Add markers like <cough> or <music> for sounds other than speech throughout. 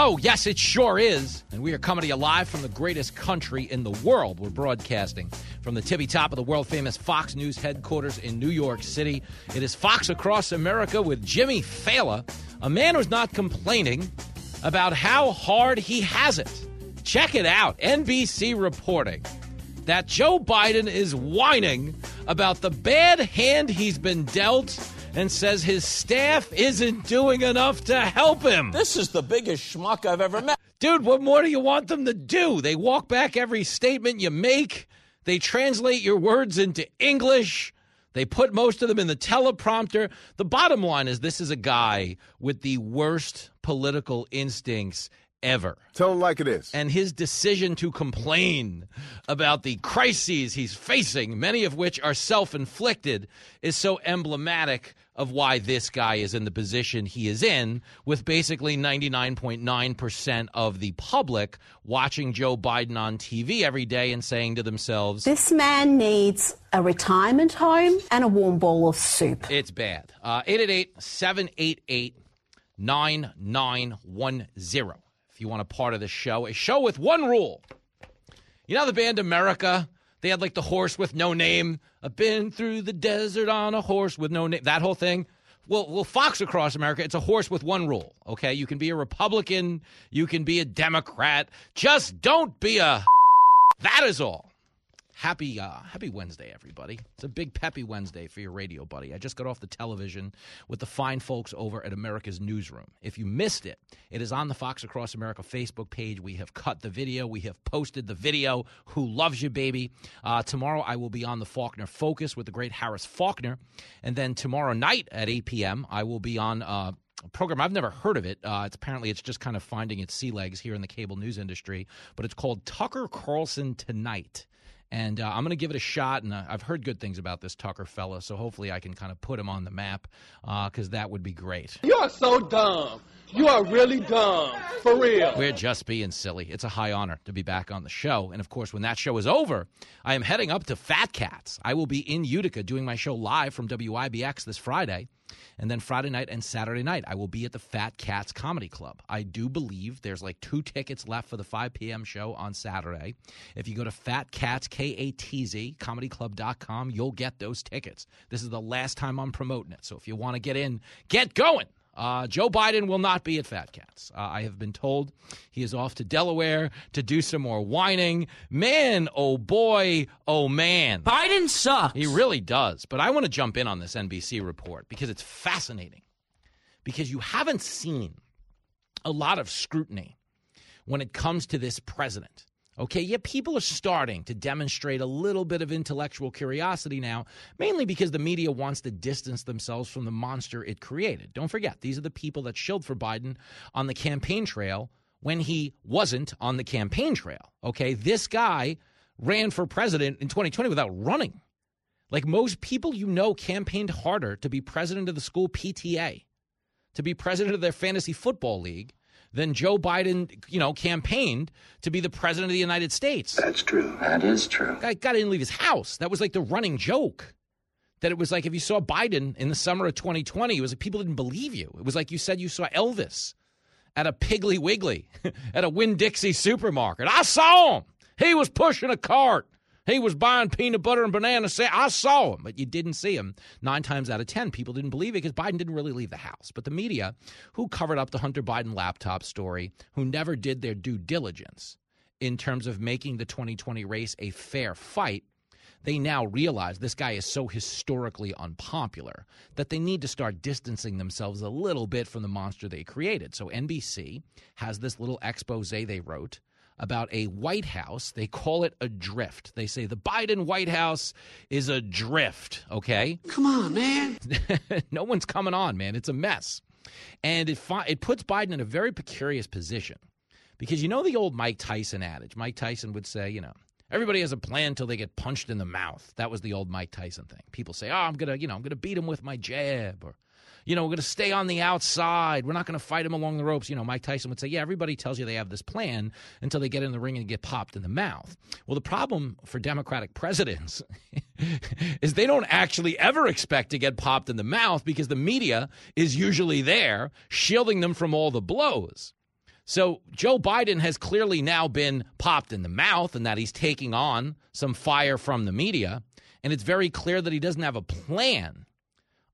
Oh, yes, it sure is. And we are coming to you live from the greatest country in the world. We're broadcasting from the tippy top of the world famous Fox News headquarters in New York City. It is Fox Across America with Jimmy Failla, a man who's not complaining about how hard he has it. Check it out NBC reporting that Joe Biden is whining about the bad hand he's been dealt and says his staff isn't doing enough to help him. This is the biggest schmuck I've ever met. Dude, what more do you want them to do? They walk back every statement you make, they translate your words into English. They put most of them in the teleprompter. The bottom line is this is a guy with the worst political instincts ever. Tell him like it is. And his decision to complain about the crises he's facing, many of which are self inflicted, is so emblematic of why this guy is in the position he is in, with basically 99.9% of the public watching Joe Biden on TV every day and saying to themselves, This man needs a retirement home and a warm bowl of soup. It's bad. Uh, 888 788 9910 if you want a part of the show. A show with one rule. You know the band America? They had like the horse with no name. I've been through the desert on a horse with no name. That whole thing. Well, well, Fox Across America, it's a horse with one rule. Okay, you can be a Republican, you can be a Democrat, just don't be a. <laughs> That is all. Happy uh, Happy Wednesday, everybody. It's a big peppy Wednesday for your radio buddy. I just got off the television with the fine folks over at America's Newsroom. If you missed it, it is on the Fox Across America Facebook page. We have cut the video. We have posted the video. Who loves you, baby? Uh, tomorrow I will be on the Faulkner Focus with the great Harris Faulkner. And then tomorrow night at 8 p.m., I will be on... Uh, a program I've never heard of it. Uh, it's apparently it's just kind of finding its sea legs here in the cable news industry, but it's called Tucker Carlson Tonight and uh, I'm going to give it a shot. And uh, I've heard good things about this Tucker fella, so hopefully I can kind of put him on the map because uh, that would be great. You are so dumb. You are really dumb, for real. We're just being silly. It's a high honor to be back on the show. And of course, when that show is over, I am heading up to Fat Cats. I will be in Utica doing my show live from WIBX this Friday. And then Friday night and Saturday night, I will be at the Fat Cats Comedy Club. I do believe there's like two tickets left for the 5 p.m. show on Saturday. If you go to Fat Cats, K A T Z, comedyclub.com, you'll get those tickets. This is the last time I'm promoting it. So if you want to get in, get going. Uh, Joe Biden will not be at Fat Cats. Uh, I have been told he is off to Delaware to do some more whining. Man, oh boy, oh man. Biden sucks. He really does. But I want to jump in on this NBC report because it's fascinating. Because you haven't seen a lot of scrutiny when it comes to this president. Okay, yeah, people are starting to demonstrate a little bit of intellectual curiosity now, mainly because the media wants to distance themselves from the monster it created. Don't forget, these are the people that shilled for Biden on the campaign trail when he wasn't on the campaign trail. Okay, this guy ran for president in 2020 without running. Like most people you know campaigned harder to be president of the school PTA, to be president of their fantasy football league than Joe Biden, you know, campaigned to be the president of the United States. That's true. That is true. Guy, guy didn't leave his house. That was like the running joke. That it was like if you saw Biden in the summer of 2020, it was like people didn't believe you. It was like you said you saw Elvis at a Piggly Wiggly, <laughs> at a Winn Dixie supermarket. I saw him. He was pushing a cart. He was buying peanut butter and banana Say, I saw him, but you didn't see him. Nine times out of ten, people didn't believe it because Biden didn't really leave the house. But the media, who covered up the Hunter Biden laptop story, who never did their due diligence in terms of making the 2020 race a fair fight, they now realize this guy is so historically unpopular that they need to start distancing themselves a little bit from the monster they created. So NBC has this little expose they wrote about a White House. They call it a drift. They say the Biden White House is a drift, okay? Come on, man. <laughs> no one's coming on, man. It's a mess. And it, fi- it puts Biden in a very precarious position because you know the old Mike Tyson adage. Mike Tyson would say, you know, Everybody has a plan until they get punched in the mouth. That was the old Mike Tyson thing. People say, "Oh, I'm gonna, you know, I'm gonna beat him with my jab," or, you know, we're gonna stay on the outside. We're not gonna fight him along the ropes. You know, Mike Tyson would say, "Yeah, everybody tells you they have this plan until they get in the ring and get popped in the mouth." Well, the problem for Democratic presidents <laughs> is they don't actually ever expect to get popped in the mouth because the media is usually there shielding them from all the blows. So Joe Biden has clearly now been popped in the mouth and that he's taking on some fire from the media. And it's very clear that he doesn't have a plan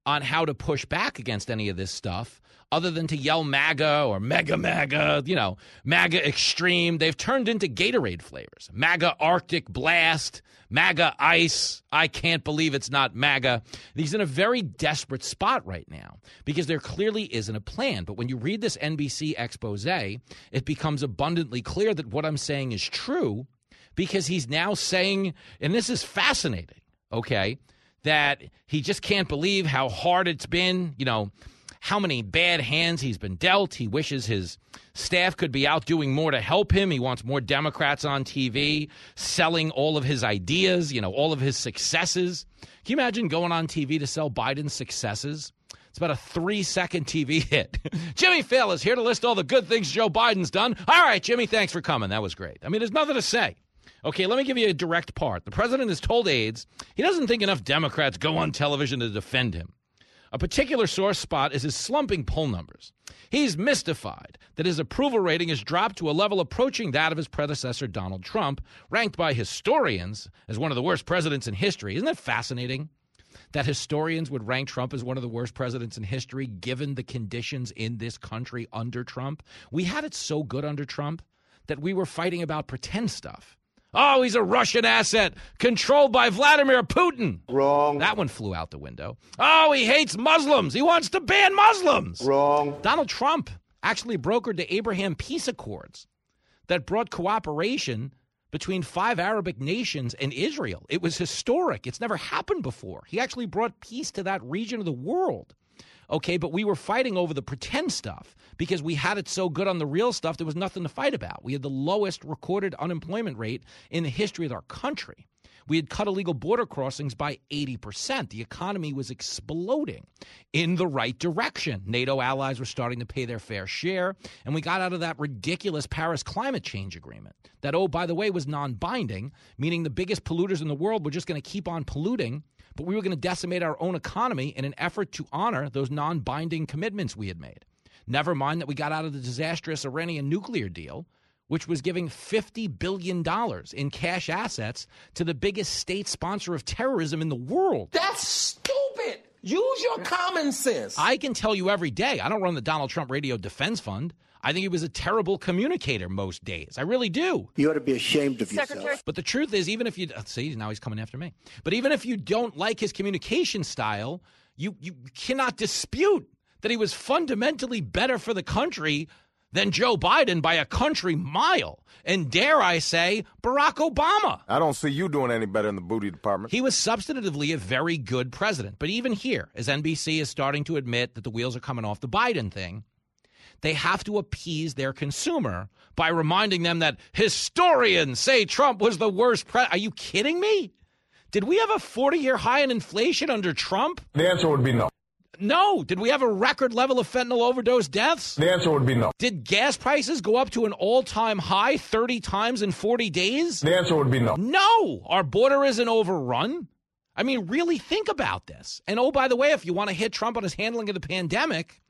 on how to push back against any of this stuff other than to yell MAGA or Mega MAGA, you know, MAGA Extreme. They've turned into Gatorade flavors MAGA Arctic Blast, MAGA Ice. I can't believe it's not MAGA. He's in a very desperate spot right now because there clearly isn't a plan. But when you read this NBC expose, it becomes abundantly clear that what I'm saying is true because he's now saying, and this is fascinating, okay, that he just can't believe how hard it's been, you know how many bad hands he's been dealt. He wishes his staff could be out doing more to help him. He wants more Democrats on TV selling all of his ideas, you know, all of his successes. Can you imagine going on TV to sell Biden's successes? It's about a three second TV <laughs> hit. Jimmy Failla is here to list all the good things Joe Biden's done. All right, Jimmy, thanks for coming. That was great. I mean, there's nothing to say. Okay, let me give you a direct part. The president has told aides he doesn't think enough Democrats go on television to defend him. A particular sore spot is his slumping poll numbers. He's mystified that his approval rating has dropped to a level approaching that of his predecessor, Donald Trump, ranked by historians as one of the worst presidents in history. Isn't that fascinating? That historians would rank Trump as one of the worst presidents in history, given the conditions in this country under Trump. We had it so good under Trump that we were fighting about pretend stuff. Oh, he's a Russian asset controlled by Vladimir Putin. Wrong. That one flew out the window. Oh, he hates Muslims. He wants to ban Muslims. Wrong. Donald Trump actually brokered the Abraham peace accords that brought cooperation between five Arabic nations and Israel. It was historic. It's never happened before. He actually brought peace to that region of the world. Okay, but we were fighting over the pretend stuff because we had it so good on the real stuff, there was nothing to fight about. We had the lowest recorded unemployment rate in the history of our country. We had cut illegal border crossings by 80%. The economy was exploding in the right direction. NATO allies were starting to pay their fair share, and we got out of that ridiculous Paris climate change agreement that, oh, by the way, was non binding, meaning the biggest polluters in the world were just going to keep on polluting but we were going to decimate our own economy in an effort to honor those non binding commitments we had made. Never mind that we got out of the disastrous Iranian nuclear deal, which was giving $50 billion in cash assets to the biggest state sponsor of terrorism in the world. That's stupid. Use your common sense. I can tell you every day, I don't run the Donald Trump Radio Defense Fund. I think he was a terrible communicator most days. I really do. You ought to be ashamed of Secretary- yourself. But the truth is, even if you uh, see now he's coming after me. But even if you don't like his communication style, you you cannot dispute that he was fundamentally better for the country than Joe Biden by a country mile. And dare I say, Barack Obama. I don't see you doing any better in the booty department. He was substantively a very good president. But even here, as NBC is starting to admit that the wheels are coming off the Biden thing, they have to appease their consumer by reminding them that historians say Trump was the worst president. Are you kidding me? Did we have a 40 year high in inflation under Trump? The answer would be no. No. Did we have a record level of fentanyl overdose deaths? The answer would be no. Did gas prices go up to an all time high 30 times in 40 days? The answer would be no. No. Our border isn't overrun. I mean, really think about this. And oh, by the way, if you want to hit Trump on his handling of the pandemic,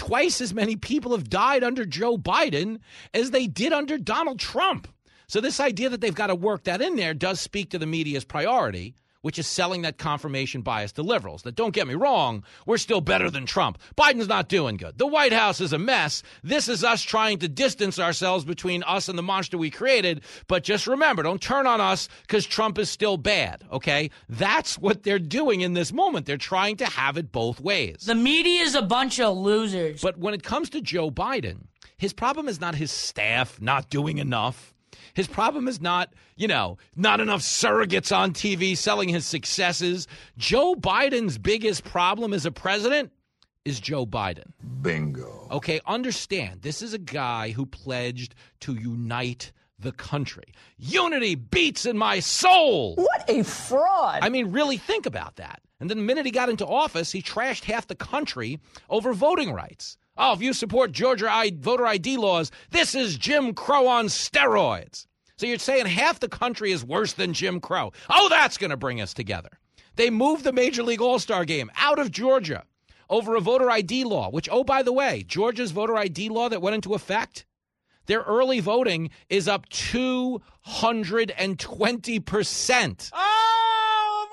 twice as many people have died under Joe Biden as they did under Donald Trump. So, this idea that they've got to work that in there does speak to the media's priority, which is selling that confirmation bias to liberals. That don't get me wrong, we're still better than Trump. Biden's not doing good. The White House is a mess. This is us trying to distance ourselves between us and the monster we created. But just remember, don't turn on us because Trump is still bad, okay? That's what they're doing in this moment. They're trying to have it both ways. The media is a bunch of losers. But when it comes to Joe Biden, his problem is not his staff not doing enough. His problem is not, you know, not enough surrogates on TV selling his successes. Joe Biden's biggest problem as a president is Joe Biden. Bingo. Okay, understand, this is a guy who pledged to unite the country. Unity beats in my soul. What a fraud. I mean, really think about that. And then the minute he got into office, he trashed half the country over voting rights. Oh, if you support Georgia I- voter ID laws, this is Jim Crow on steroids. So you're saying half the country is worse than Jim Crow. Oh, that's going to bring us together. They moved the Major League All Star game out of Georgia over a voter ID law, which, oh, by the way, Georgia's voter ID law that went into effect, their early voting is up 220%. Oh,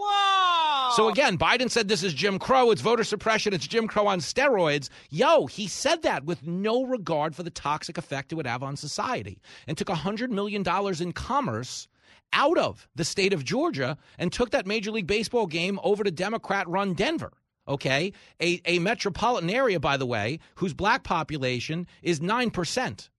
wow. So oh. again, Biden said this is Jim Crow. It's voter suppression. It's Jim Crow on steroids. Yo, he said that with no regard for the toxic effect it would have on society and took $100 million in commerce out of the state of Georgia and took that Major League Baseball game over to Democrat run Denver. Okay. A, a metropolitan area, by the way, whose black population is 9%.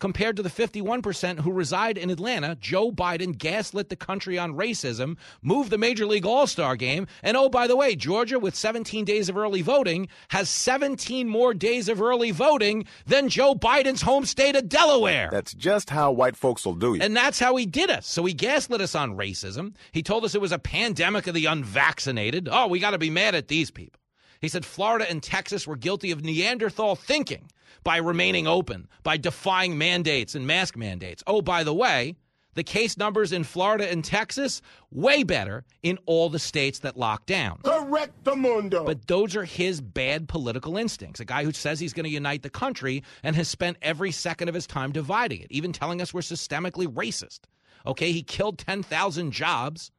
Compared to the 51% who reside in Atlanta, Joe Biden gaslit the country on racism, moved the Major League All Star game, and oh, by the way, Georgia, with 17 days of early voting, has 17 more days of early voting than Joe Biden's home state of Delaware. That's just how white folks will do you. And that's how he did us. So he gaslit us on racism. He told us it was a pandemic of the unvaccinated. Oh, we got to be mad at these people. He said Florida and Texas were guilty of Neanderthal thinking by remaining open, by defying mandates and mask mandates. Oh, by the way, the case numbers in Florida and Texas way better in all the states that locked down. Correct the mundo. But those are his bad political instincts. A guy who says he's going to unite the country and has spent every second of his time dividing it, even telling us we're systemically racist. Okay, he killed 10,000 jobs.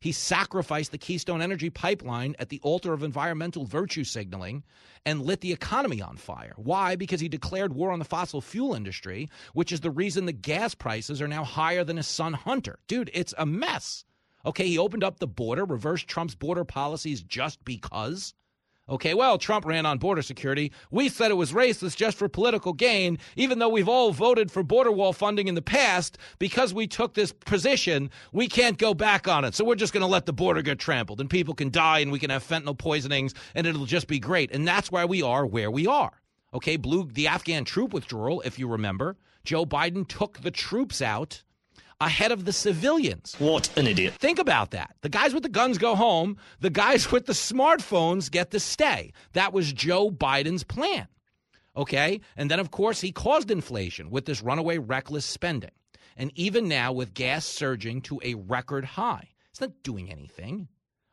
He sacrificed the Keystone Energy Pipeline at the altar of environmental virtue signaling and lit the economy on fire. Why? Because he declared war on the fossil fuel industry, which is the reason the gas prices are now higher than his son Hunter. Dude, it's a mess. Okay, he opened up the border, reversed Trump's border policies just because. Okay, well, Trump ran on border security. We said it was racist just for political gain, even though we've all voted for border wall funding in the past. Because we took this position, we can't go back on it. So we're just going to let the border get trampled and people can die and we can have fentanyl poisonings and it'll just be great. And that's why we are where we are. Okay, blue the Afghan troop withdrawal, if you remember, Joe Biden took the troops out ahead of the civilians. What an idiot. Think about that. The guys with the guns go home, the guys with the smartphones get to stay. That was Joe Biden's plan. Okay? And then, of course, he caused inflation with this runaway reckless spending. And even now, with gas surging to a record high, it's not doing anything.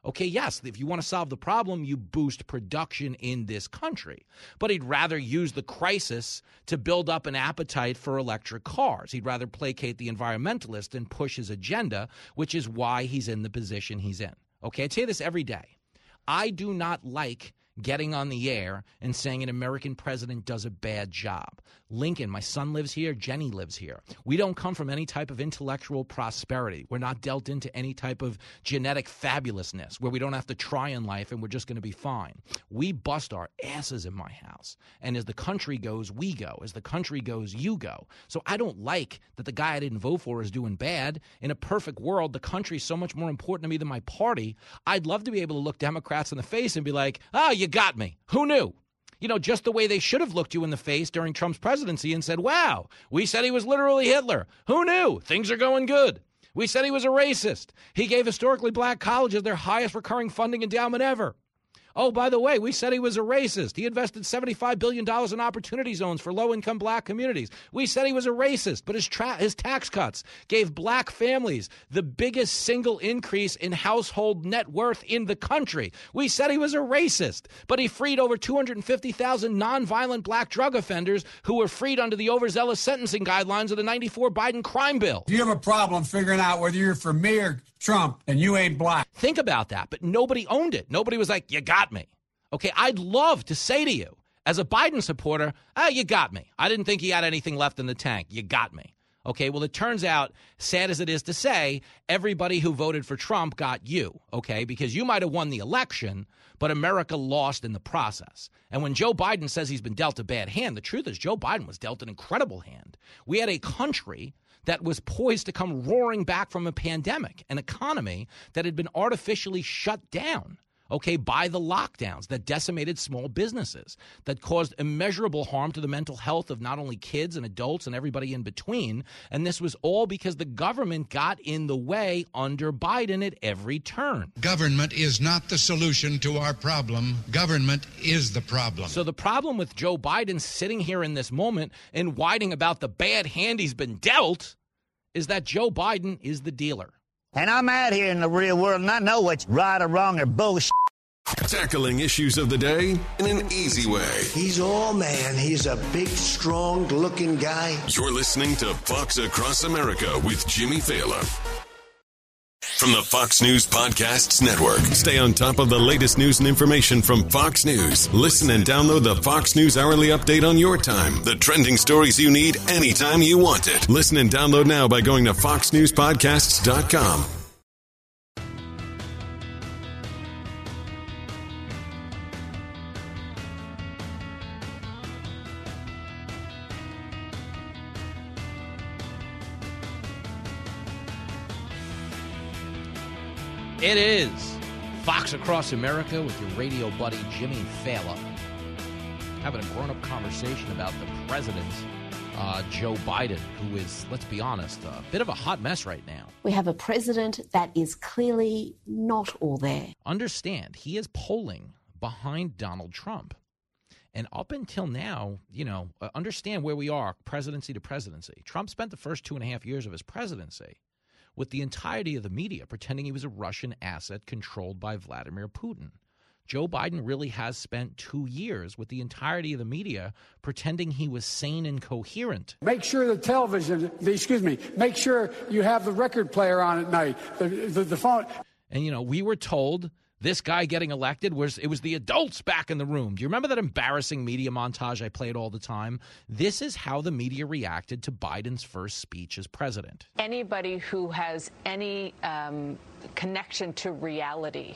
Okay, yes, if you want to solve the problem, you boost production in this country. But he'd rather use the crisis to build up an appetite for electric cars. He'd rather placate the environmentalist and push his agenda, which is why he's in the position he's in. Okay, I say this every day. I do not like getting on the air and saying an American president does a bad job. Lincoln, my son lives here, Jenny lives here. We don't come from any type of intellectual prosperity. We're not dealt into any type of genetic fabulousness where we don't have to try in life and we're just going to be fine. We bust our asses in my house. And as the country goes, we go. As the country goes, you go. So I don't like that the guy I didn't vote for is doing bad. In a perfect world, the country is so much more important to me than my party. I'd love to be able to look Democrats in the face and be like, oh, you got me. Who knew? You know, just the way they should have looked you in the face during Trump's presidency and said, wow, we said he was literally Hitler. Who knew? Things are going good. We said he was a racist. He gave historically black colleges their highest recurring funding endowment ever. Oh, by the way, we said he was a racist. He invested $75 billion in opportunity zones for low income black communities. We said he was a racist, but his, tra- his tax cuts gave black families the biggest single increase in household net worth in the country. We said he was a racist, but he freed over 250,000 nonviolent black drug offenders who were freed under the overzealous sentencing guidelines of the 94 Biden crime bill. Do you have a problem figuring out whether you're for me or Trump and you ain't black? Think about that, but nobody owned it. Nobody was like, you got me. Okay, I'd love to say to you, as a Biden supporter, ah, you got me. I didn't think he had anything left in the tank. You got me. Okay, well, it turns out, sad as it is to say, everybody who voted for Trump got you, okay, because you might have won the election, but America lost in the process. And when Joe Biden says he's been dealt a bad hand, the truth is Joe Biden was dealt an incredible hand. We had a country that was poised to come roaring back from a pandemic, an economy that had been artificially shut down. Okay, by the lockdowns that decimated small businesses, that caused immeasurable harm to the mental health of not only kids and adults and everybody in between. And this was all because the government got in the way under Biden at every turn. Government is not the solution to our problem. Government is the problem. So the problem with Joe Biden sitting here in this moment and whining about the bad hand he's been dealt is that Joe Biden is the dealer. And I'm out here in the real world and I know what's right or wrong or bullshit. Tackling issues of the day in an easy way. He's all man. He's a big, strong looking guy. You're listening to Fox Across America with Jimmy Failla. From the Fox News Podcasts Network. Stay on top of the latest news and information from Fox News. Listen and download the Fox News Hourly Update on your time. The trending stories you need anytime you want it. Listen and download now by going to foxnewspodcasts.com. It is Fox Across America with your radio buddy Jimmy Failla. Having a grown up conversation about the president, uh, Joe Biden, who is, let's be honest, a bit of a hot mess right now. We have a president that is clearly not all there. Understand, he is polling behind Donald Trump. And up until now, you know, uh, understand where we are presidency to presidency. Trump spent the first two and a half years of his presidency with the entirety of the media pretending he was a Russian asset controlled by Vladimir Putin. Joe Biden really has spent two years with the entirety of the media pretending he was sane and coherent. Make sure the television, excuse me, make sure you have the record player on at night, the, the, the phone. And, you know, we were told this guy getting elected was it was the adults back in the room. Do you remember that embarrassing media montage I played all the time? This is how the media reacted to Biden's first speech as president. Anybody who has any um, connection to reality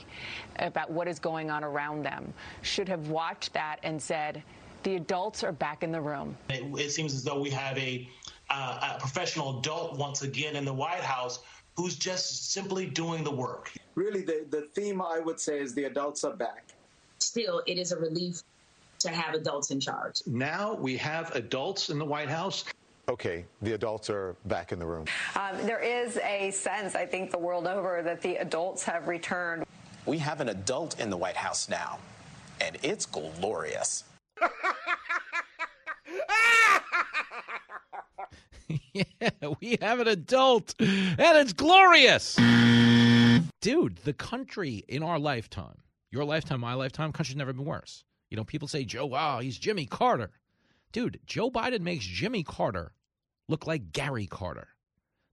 about what is going on around them should have watched that and said, the adults are back in the room. It, it seems as though we have a, uh, a professional adult once again in the White House who's just simply doing the work. Really, the, the theme I would say is the adults are back. Still, it is a relief to have adults in charge. Now we have adults in the White House. Okay, the adults are back in the room. Um, there is a sense, I think, the world over that the adults have returned. We have an adult in the White House now, and it's glorious. <laughs> <laughs> yeah, we have an adult, and it's glorious. Dude, the country in our lifetime, your lifetime, my lifetime, country's never been worse. You know, people say, Joe, wow, he's Jimmy Carter. Dude, Joe Biden makes Jimmy Carter look like Gary Carter,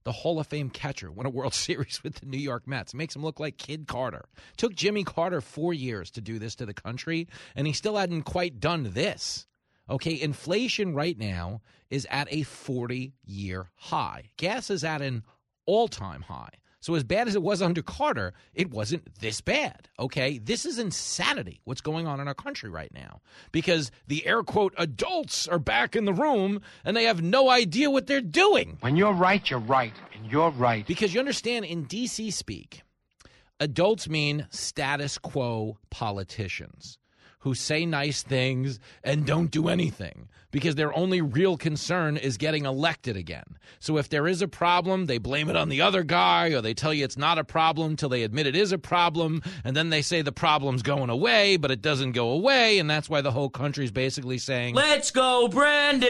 the Hall of Fame catcher, won a World <laughs> Series with the New York Mets. Makes him look like Kid Carter. Took Jimmy Carter four years to do this to the country, and he still hadn't quite done this. Okay, inflation right now is at a 40 year high. Gas is at an all time high. So, as bad as it was under Carter, it wasn't this bad. Okay. This is insanity what's going on in our country right now because the air quote adults are back in the room and they have no idea what they're doing. When you're right, you're right. And you're right. Because you understand, in DC speak, adults mean status quo politicians who say nice things and don't do anything because their only real concern is getting elected again. So if there is a problem, they blame it on the other guy or they tell you it's not a problem till they admit it is a problem and then they say the problem's going away, but it doesn't go away and that's why the whole country's basically saying, "Let's go, Brandon."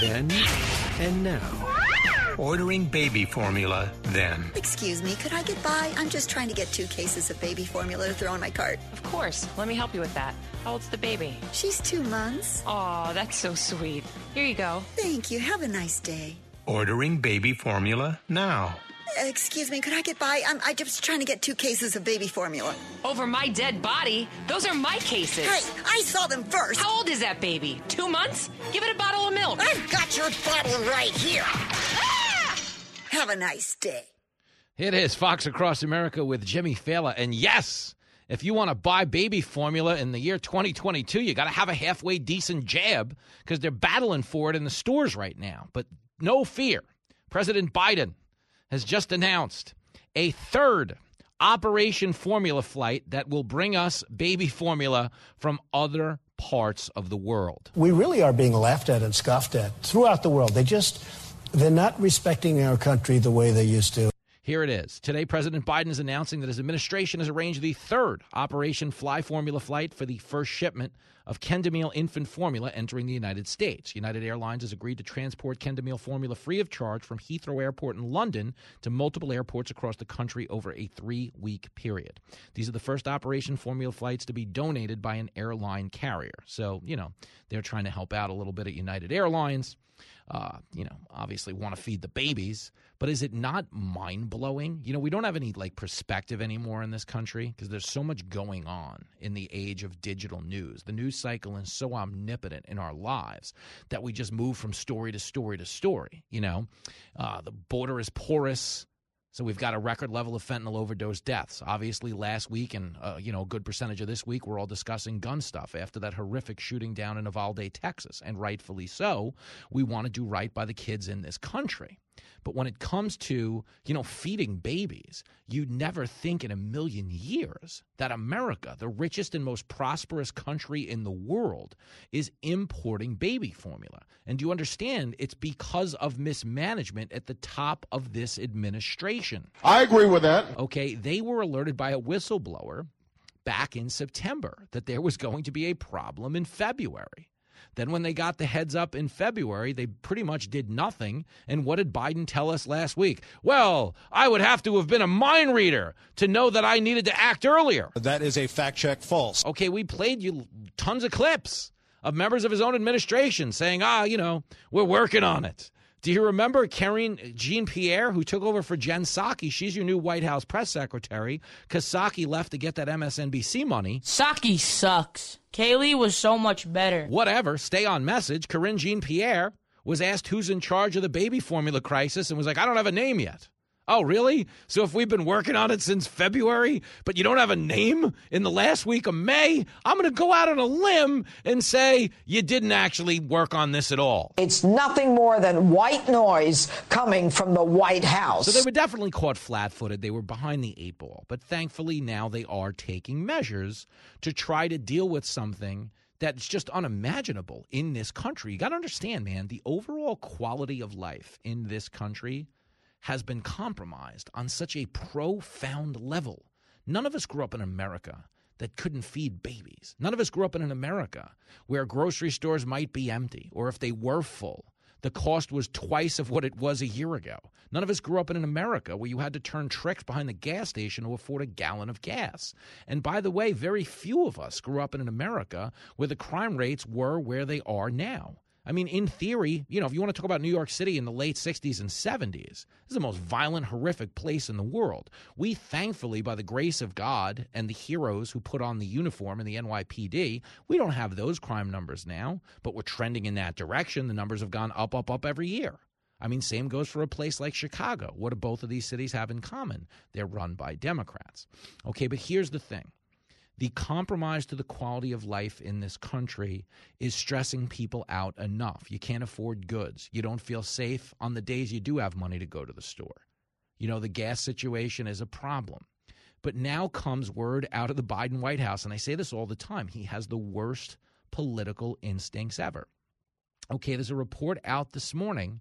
Then and now. Ordering baby formula then. Excuse me, could I get by? I'm just trying to get two cases of baby formula to throw in my cart. Of course. Let me help you with that. How old's the baby? She's two months. Aw, that's so sweet. Here you go. Thank you. Have a nice day. Ordering baby formula now. Excuse me, could I get by? I'm, I'm just trying to get two cases of baby formula. Over my dead body? Those are my cases. Hey, I saw them first. How old is that baby? Two months? Give it a bottle of milk. I've got your bottle right here. Ah! Have a nice day. It is Fox Across America with Jimmy Failla. And yes, if you want to buy baby formula in the year 2022, you got to have a halfway decent jab because they're battling for it in the stores right now. But no fear. President Biden has just announced a third Operation Formula flight that will bring us baby formula from other parts of the world. We really are being laughed at and scoffed at throughout the world. They just, they're not respecting our country the way they used to. Here it is. Today, President Biden is announcing that his administration has arranged the third Operation Fly Formula flight for the first shipment of Kendamil infant formula entering the United States. United Airlines has agreed to transport Kendamil formula free of charge from Heathrow Airport in London to multiple airports across the country over a three week period. These are the first Operation Formula flights to be donated by an airline carrier. So, you know, they're trying to help out a little bit at United Airlines. Uh, you know, obviously want to feed the babies, but is it not mind blowing? You know, we don't have any like perspective anymore in this country because there's so much going on in the age of digital news. The news cycle is so omnipotent in our lives that we just move from story to story to story. You know, uh, the border is porous. So we've got a record level of fentanyl overdose deaths. Obviously, last week and uh, you know a good percentage of this week, we're all discussing gun stuff after that horrific shooting down in Uvalde, Texas, and rightfully so. We want to do right by the kids in this country. But when it comes to, you know, feeding babies, you'd never think in a million years that America, the richest and most prosperous country in the world, is importing baby formula. And do you understand it's because of mismanagement at the top of this administration? I agree with that. Okay, they were alerted by a whistleblower back in September that there was going to be a problem in February. Then, when they got the heads up in February, they pretty much did nothing. And what did Biden tell us last week? Well, I would have to have been a mind reader to know that I needed to act earlier. That is a fact check false. Okay, we played you tons of clips of members of his own administration saying, ah, you know, we're working on it. Do you remember Karine Jean Pierre, who took over for Jen Psaki? She's your new White House press secretary because Psaki left to get that MSNBC money. Psaki sucks. Kayleigh was so much better. Whatever. Stay on message. Karine Jean Pierre was asked who's in charge of the baby formula crisis and was like, I don't have a name yet. Oh, really? So if we've been working on it since February, but you don't have a name in the last week of May, I'm going to go out on a limb and say you didn't actually work on this at all. It's nothing more than white noise coming from the White House. So they were definitely caught flat footed. They were behind the eight ball. But thankfully, now they are taking measures to try to deal with something that's just unimaginable in this country. You got to understand, man, the overall quality of life in this country has been compromised on such a profound level. None of us grew up in America that couldn't feed babies. None of us grew up in an America where grocery stores might be empty, or if they were full, the cost was twice of what it was a year ago. None of us grew up in an America where you had to turn tricks behind the gas station to afford a gallon of gas. And by the way, very few of us grew up in an America where the crime rates were where they are now. I mean, in theory, you know, if you want to talk about New York City in the late 60s and 70s, this is the most violent, horrific place in the world. We thankfully, by the grace of God and the heroes who put on the uniform in the NYPD, we don't have those crime numbers now, but we're trending in that direction. The numbers have gone up, up, up every year. I mean, same goes for a place like Chicago. What do both of these cities have in common? They're run by Democrats. Okay, but here's the thing the compromise to the quality of life in this country is stressing people out enough. You can't afford goods. You don't feel safe on the days you do have money to go to the store. You know, the gas situation is a problem. But now comes word out of the Biden White House, and I say this all the time he has the worst political instincts ever. Okay, there's a report out this morning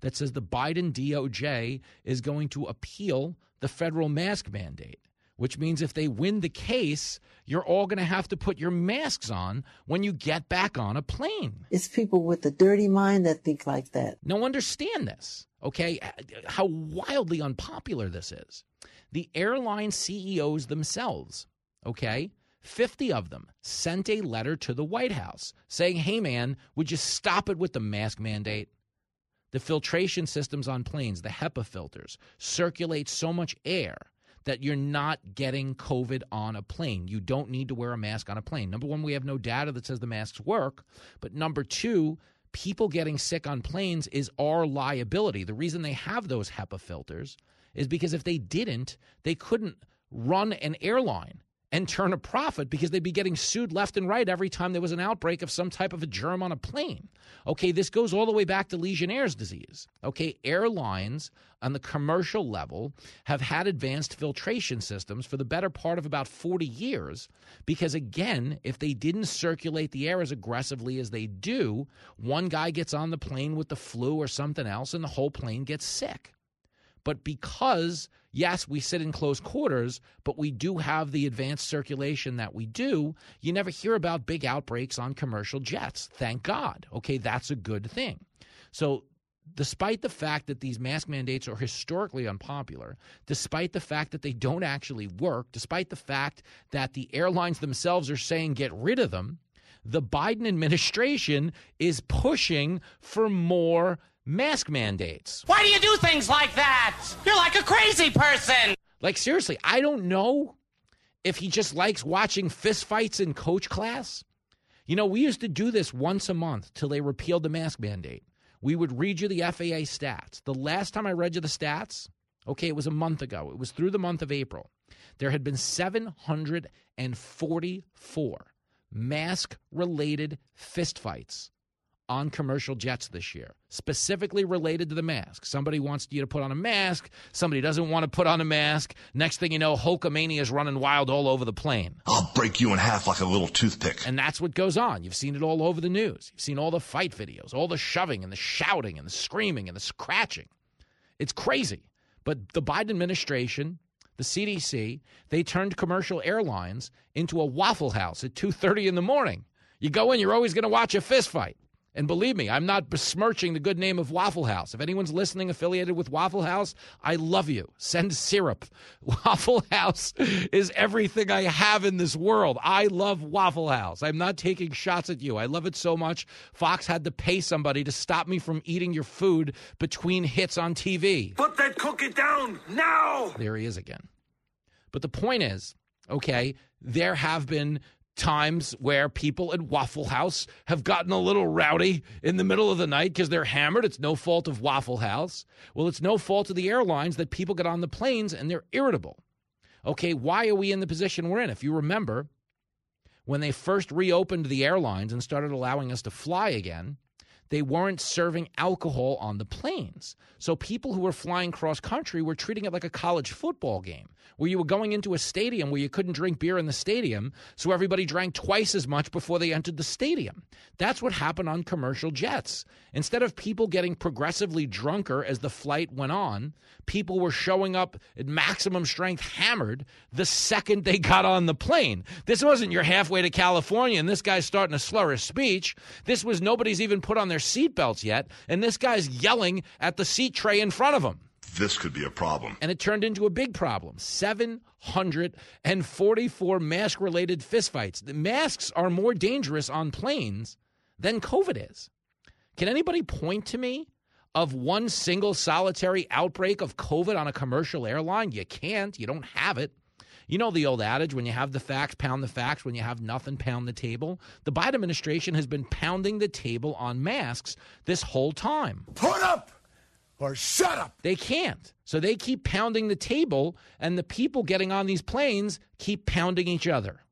that says the Biden DOJ is going to appeal the federal mask mandate which means if they win the case, you're all going to have to put your masks on when you get back on a plane. It's people with a dirty mind that think like that. No, understand this. Okay, how wildly unpopular this is. The airline CEOs themselves, okay, 50 of them sent a letter to the White House saying, hey man, would you stop it with the mask mandate? The filtration systems on planes, the HEPA filters, circulate so much air that you're not getting COVID on a plane. You don't need to wear a mask on a plane. Number one, we have no data that says the masks work. But number two, people getting sick on planes is our liability. The reason they have those HEPA filters is because if they didn't, they couldn't run an airline and turn a profit because they'd be getting sued left and right every time there was an outbreak of some type of a germ on a plane. Okay, this goes all the way back to Legionnaire's disease. Okay, airlines on the commercial level have had advanced filtration systems for the better part of about 40 years because, again, if they didn't circulate the air as aggressively as they do, one guy gets on the plane with the flu or something else and the whole plane gets sick. But because, yes, we sit in close quarters, but we do have the advanced circulation that we do, you never hear about big outbreaks on commercial jets. Thank God. Okay, that's a good thing. So, despite the fact that these mask mandates are historically unpopular, despite the fact that they don't actually work, despite the fact that the airlines themselves are saying get rid of them, the Biden administration is pushing for more mask mandates. Why do you do things like that? You're like a crazy person. Like, seriously, I don't know if he just likes watching fistfights in coach class. You know, we used to do this once a month till they repealed the mask mandate. We would read you the FAA stats. The last time I read you the stats, okay, it was a month ago. It was through the month of April. There had been 744 mask related fistfights on commercial jets this year, specifically related to the mask. Somebody wants you to put on a mask, somebody doesn't want to put on a mask. Next thing you know, Hulkamania is running wild all over the plane. I'll break you in half like a little toothpick. And that's what goes on. You've seen it all over the news. You've seen all the fight videos, all the shoving and the shouting and the screaming and the scratching. It's crazy. But the Biden administration, the CDC, they turned commercial airlines into a waffle house at 2:30 in the morning. You go in, you're always going to watch a fist fight. And believe me, I'm not besmirching the good name of Waffle House. If anyone's listening affiliated with Waffle House, I love you. Send syrup. <laughs> Waffle House is everything I have in this world. I love Waffle House. I'm not taking shots at you. I love it so much. Fox had to pay somebody to stop me from eating your food between hits on TV. Put that cookie down now. There he is again. But the point is, okay, there have been times where people at Waffle House have gotten a little rowdy in the middle of the night because they're hammered. It's no fault of Waffle House. Well, it's no fault of the airlines that people get on the planes and they're irritable. Okay, why are we in the position we're in? If you remember, when they first reopened the airlines and started allowing us to fly again, they weren't serving alcohol on the planes. So people who were flying cross country were treating it like a college football game, where you were going into a stadium where you couldn't drink beer in the stadium, so everybody drank twice as much before they entered the stadium. That's what happened on commercial jets. Instead of people getting progressively drunker as the flight went on, people were showing up at maximum strength hammered the second they got on the plane. This wasn't your halfway to California and this guy's starting to slur his speech. This was nobody's even put on their seatbelts yet, and this guy's yelling at the seat tray in front of him. This could be a problem. And it turned into a big problem 744 mask related fistfights. The masks are more dangerous on planes than COVID is. Can anybody point to me of one single solitary outbreak of COVID on a commercial airline? You can't. You don't have it. You know the old adage when you have the facts, pound the facts. When you have nothing, pound the table. The Biden administration has been pounding the table on masks this whole time. Put up or shut up. They can't. So they keep pounding the table, and the people getting on these planes keep pounding each other.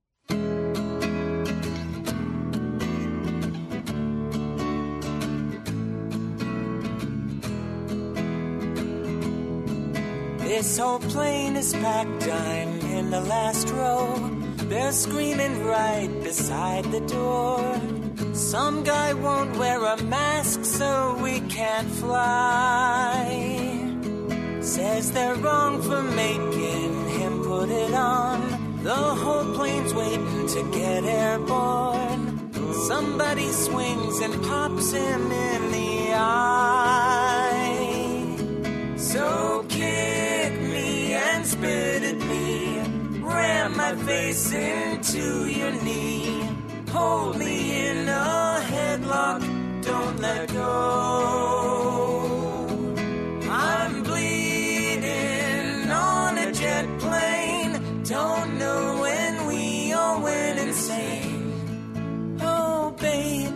This whole plane is packed, I'm in the last row. They're screaming right beside the door. Some guy won't wear a mask, so we can't fly. Says they're wrong for making him put it on. The whole plane's waiting to get airborne. Somebody swings and pops him in the eye. So kick spit at me. Ram my face into your knee. Hold me in a headlock. Don't let go. I'm bleeding on a jet plane. Don't know when we all went insane. Oh, babe,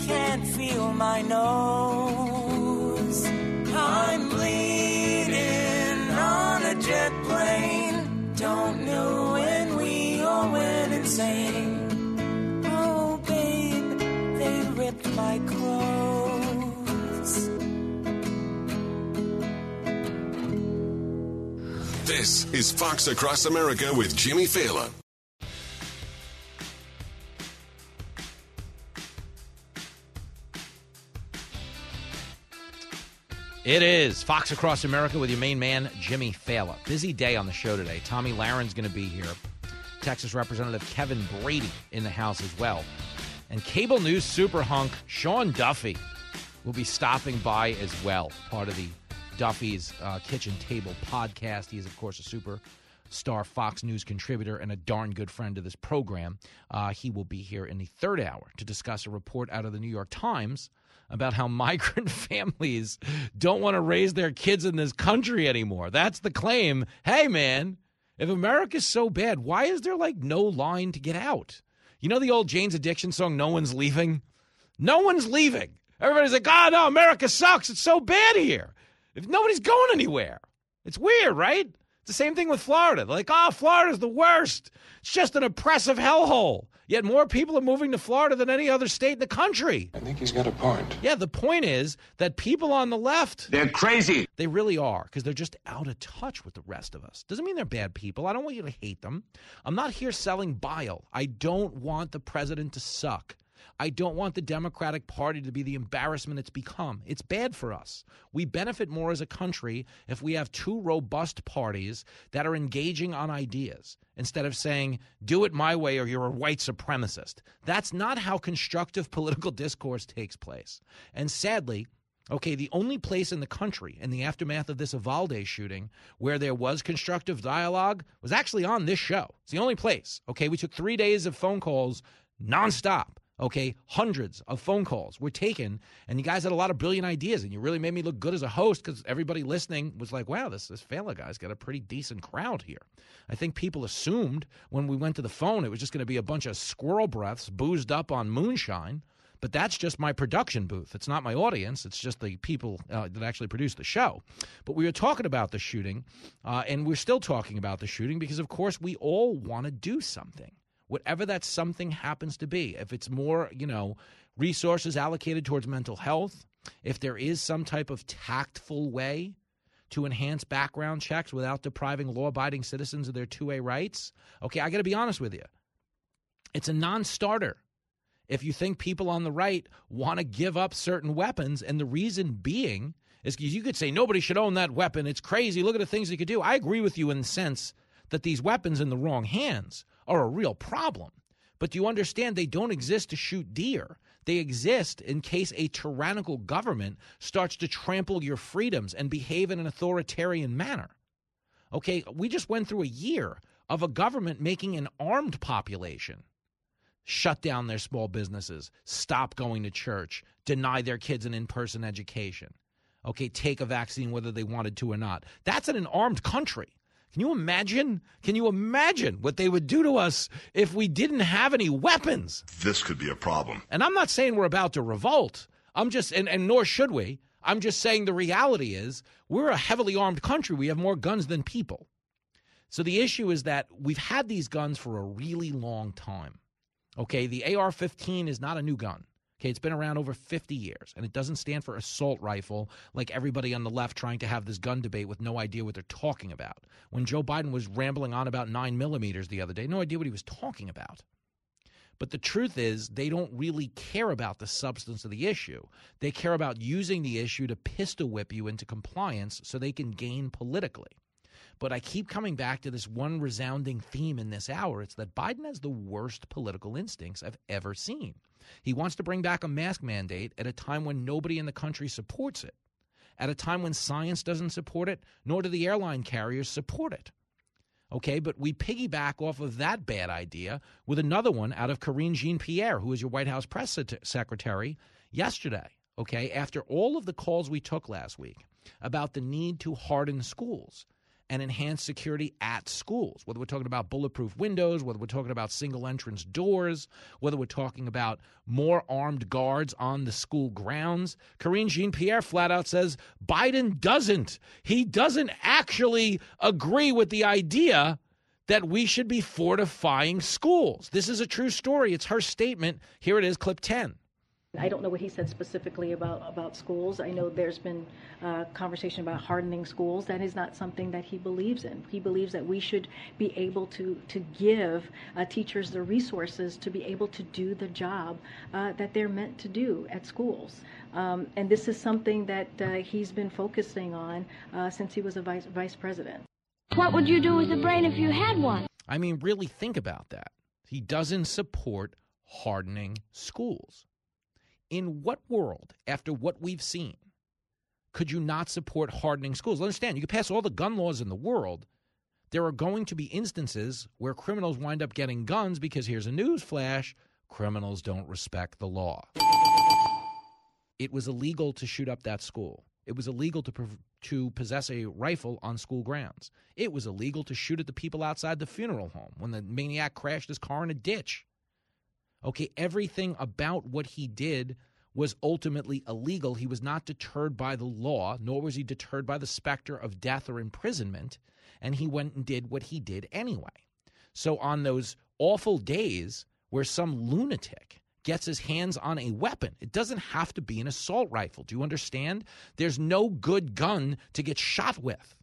can't feel my nose. Went. Oh, babe, they ripped my clothes. This is Fox Across America with Jimmy Failla. It is Fox Across America with your main man, Jimmy Failla. Busy day on the show today. Tomi Lahren's going to be here. Texas Representative Kevin Brady in the House as well. And cable news super hunk Sean Duffy will be stopping by as well, part of the Duffy's uh, Kitchen Table podcast. He is, of course, a super star Fox News contributor and a darn good friend of this program. Uh, he will be here in the third hour to discuss a report out of the New York Times about how <laughs> migrant families don't want to raise their kids in this country anymore. That's the claim. Hey, man, if America's so bad, why is there like no line to get out? You know the old Jane's Addiction song, No One's Leaving? No one's leaving. Everybody's like, oh, no, America sucks. It's so bad here. If nobody's going anywhere. It's weird, right? It's the same thing with Florida. They're like, oh, Florida's the worst. It's just an oppressive hellhole. Yet more people are moving to Florida than any other state in the country. I think he's got a point. Yeah, the point is that people on the left. They're crazy. They really are, because they're just out of touch with the rest of us. Doesn't mean they're bad people. I don't want you to hate them. I'm not here selling bile. I don't want the president to suck. I don't want the Democratic Party to be the embarrassment it's become. It's bad for us. We benefit more as a country if we have two robust parties that are engaging on ideas instead of saying, do it my way or you're a white supremacist. That's not how constructive <laughs> political discourse takes place. And sadly, Okay, the only place in the country in the aftermath of this Uvalde shooting where there was constructive dialogue was actually on this show. It's the only place. Okay, we took three days of phone calls nonstop. Okay, hundreds of phone calls were taken, and you guys had a lot of brilliant ideas, and you really made me look good as a host because everybody listening was like, "Wow, this this Failla guy's got a pretty decent crowd here." I think people assumed when we went to the phone it was just going to be a bunch of squirrel breaths boozed up on moonshine, but that's just my production booth. It's not my audience. It's just the people uh, that actually produce the show. But we were talking about the shooting, uh, and we're still talking about the shooting because, of course, we all want to do something whatever that something happens to be. If it's more, you know, resources allocated towards mental health, if there is some type of tactful way to enhance background checks without depriving law abiding citizens of their 2A rights, okay, I got to be honest with you. It's a non starter. If you think people on the right want to give up certain weapons, and the reason being is because you could say nobody should own that weapon. It's crazy. Look at the things they could do. I agree with you in the sense that these weapons in the wrong hands are a real problem. But do you understand they don't exist to shoot deer? They exist in case a tyrannical government starts to trample your freedoms and behave in an authoritarian manner. Okay, we just went through a year of a government making an armed population shut down their small businesses, stop going to church, deny their kids an in person education. Okay, take a vaccine whether they wanted to or not. That's in an armed country. Can you imagine? Can you imagine what they would do to us if we didn't have any weapons? This could be a problem. And I'm not saying we're about to revolt. I'm just, and, and nor should we. I'm just saying the reality is we're a heavily armed country. We have more guns than people. So the issue is that we've had these guns for a really long time. Okay, the AR 15 is not a new gun. Okay, it's been around over 50 years, and it doesn't stand for assault rifle like everybody on the left trying to have this gun debate with no idea what they're talking about. When Joe Biden was rambling on about nine millimeters the other day, no idea what he was talking about. But the truth is, they don't really care about the substance of the issue. They care about using the issue to pistol whip you into compliance so they can gain politically. But I keep coming back to this one resounding theme in this hour. It's that Biden has the worst political instincts I've ever seen. He wants to bring back a mask mandate at a time when nobody in the country supports it. at a time when science doesn't support it, nor do the airline carriers support it. Okay, but we piggyback off of that bad idea with another one out of Karine Jean Pierre, who was your White House press secretary yesterday. Okay, after all of the calls we took last week about the need to harden schools and enhance security at schools, whether we're talking about bulletproof windows, whether we're talking about single entrance doors, whether we're talking about more armed guards on the school grounds. Karine Jean Pierre flat out says Biden doesn't. He doesn't actually agree with the idea that we should be fortifying schools. This is a true story. It's her statement. Here it is, clip 10. I don't know what he said specifically about, about schools. I know there's been uh, conversation about hardening schools. That is not something that he believes in. He believes that we should be able to, to give uh, teachers the resources to be able to do the job uh, that they're meant to do at schools. Um, and this is something that uh, he's been focusing on uh, since he was a vice, vice president. What would you do with a brain if you had one? I mean, really think about that. He doesn't support hardening schools in what world, after what we've seen, could you not support hardening schools? Understand, you can pass all the gun laws in the world. There are going to be instances where criminals wind up getting guns because here's a news flash criminals don't respect the law. It was illegal to shoot up that school. It was illegal to, to possess a rifle on school grounds. It was illegal to shoot at the people outside the funeral home when the maniac crashed his car in a ditch. Okay, everything about what he did was ultimately illegal. He was not deterred by the law, nor was he deterred by the specter of death or imprisonment, and he went and did what he did anyway. So, on those awful days where some lunatic gets his hands on a weapon, it doesn't have to be an assault rifle. Do you understand? There's no good gun to get shot with.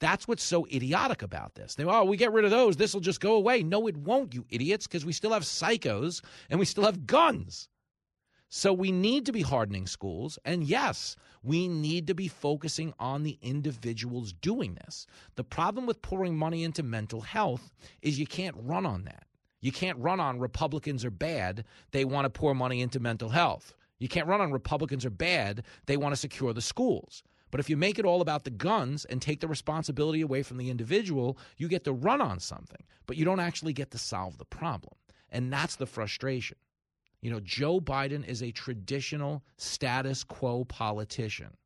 That's what's so idiotic about this. They, oh, we get rid of those. This will just go away. No, it won't, you idiots, because we still have psychos and we still have guns. So we need to be hardening schools. And yes, we need to be focusing on the individuals doing this. The problem with pouring money into mental health is you can't run on that. You can't run on Republicans are bad. They want to pour money into mental health. You can't run on Republicans are bad. They want to secure the schools. But if you make it all about the guns and take the responsibility away from the individual, you get to run on something, but you don't actually get to solve the problem. And that's the frustration. You know, Joe Biden is a traditional status quo politician.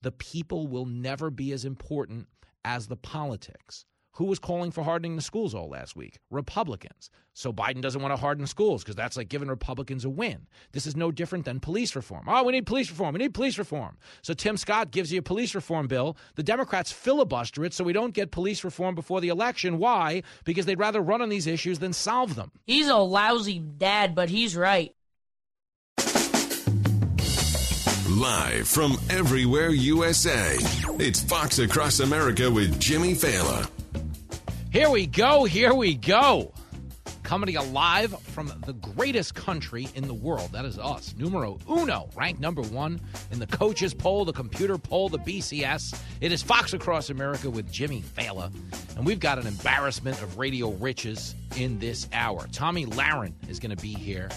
The people will never be as important as the politics. Who was calling for hardening the schools all last week? Republicans. So Biden doesn't want to harden schools because that's like giving Republicans a win. This is no different than police reform. Oh, we need police reform. We need police reform. So Tim Scott gives you a police reform bill. The Democrats filibuster it so we don't get police reform before the election. Why? Because they'd rather run on these issues than solve them. He's a lousy dad, but he's right. Live from everywhere USA, it's Fox Across America with Jimmy Failla. Here we go. Here we go. Coming to you live from the greatest country in the world. That is us. Numero uno, ranked number one in the coaches poll, the computer poll, the BCS. It is Fox Across America with Jimmy Failla. And we've got an embarrassment of radio riches in this hour. Tomi Lahren is going to be here.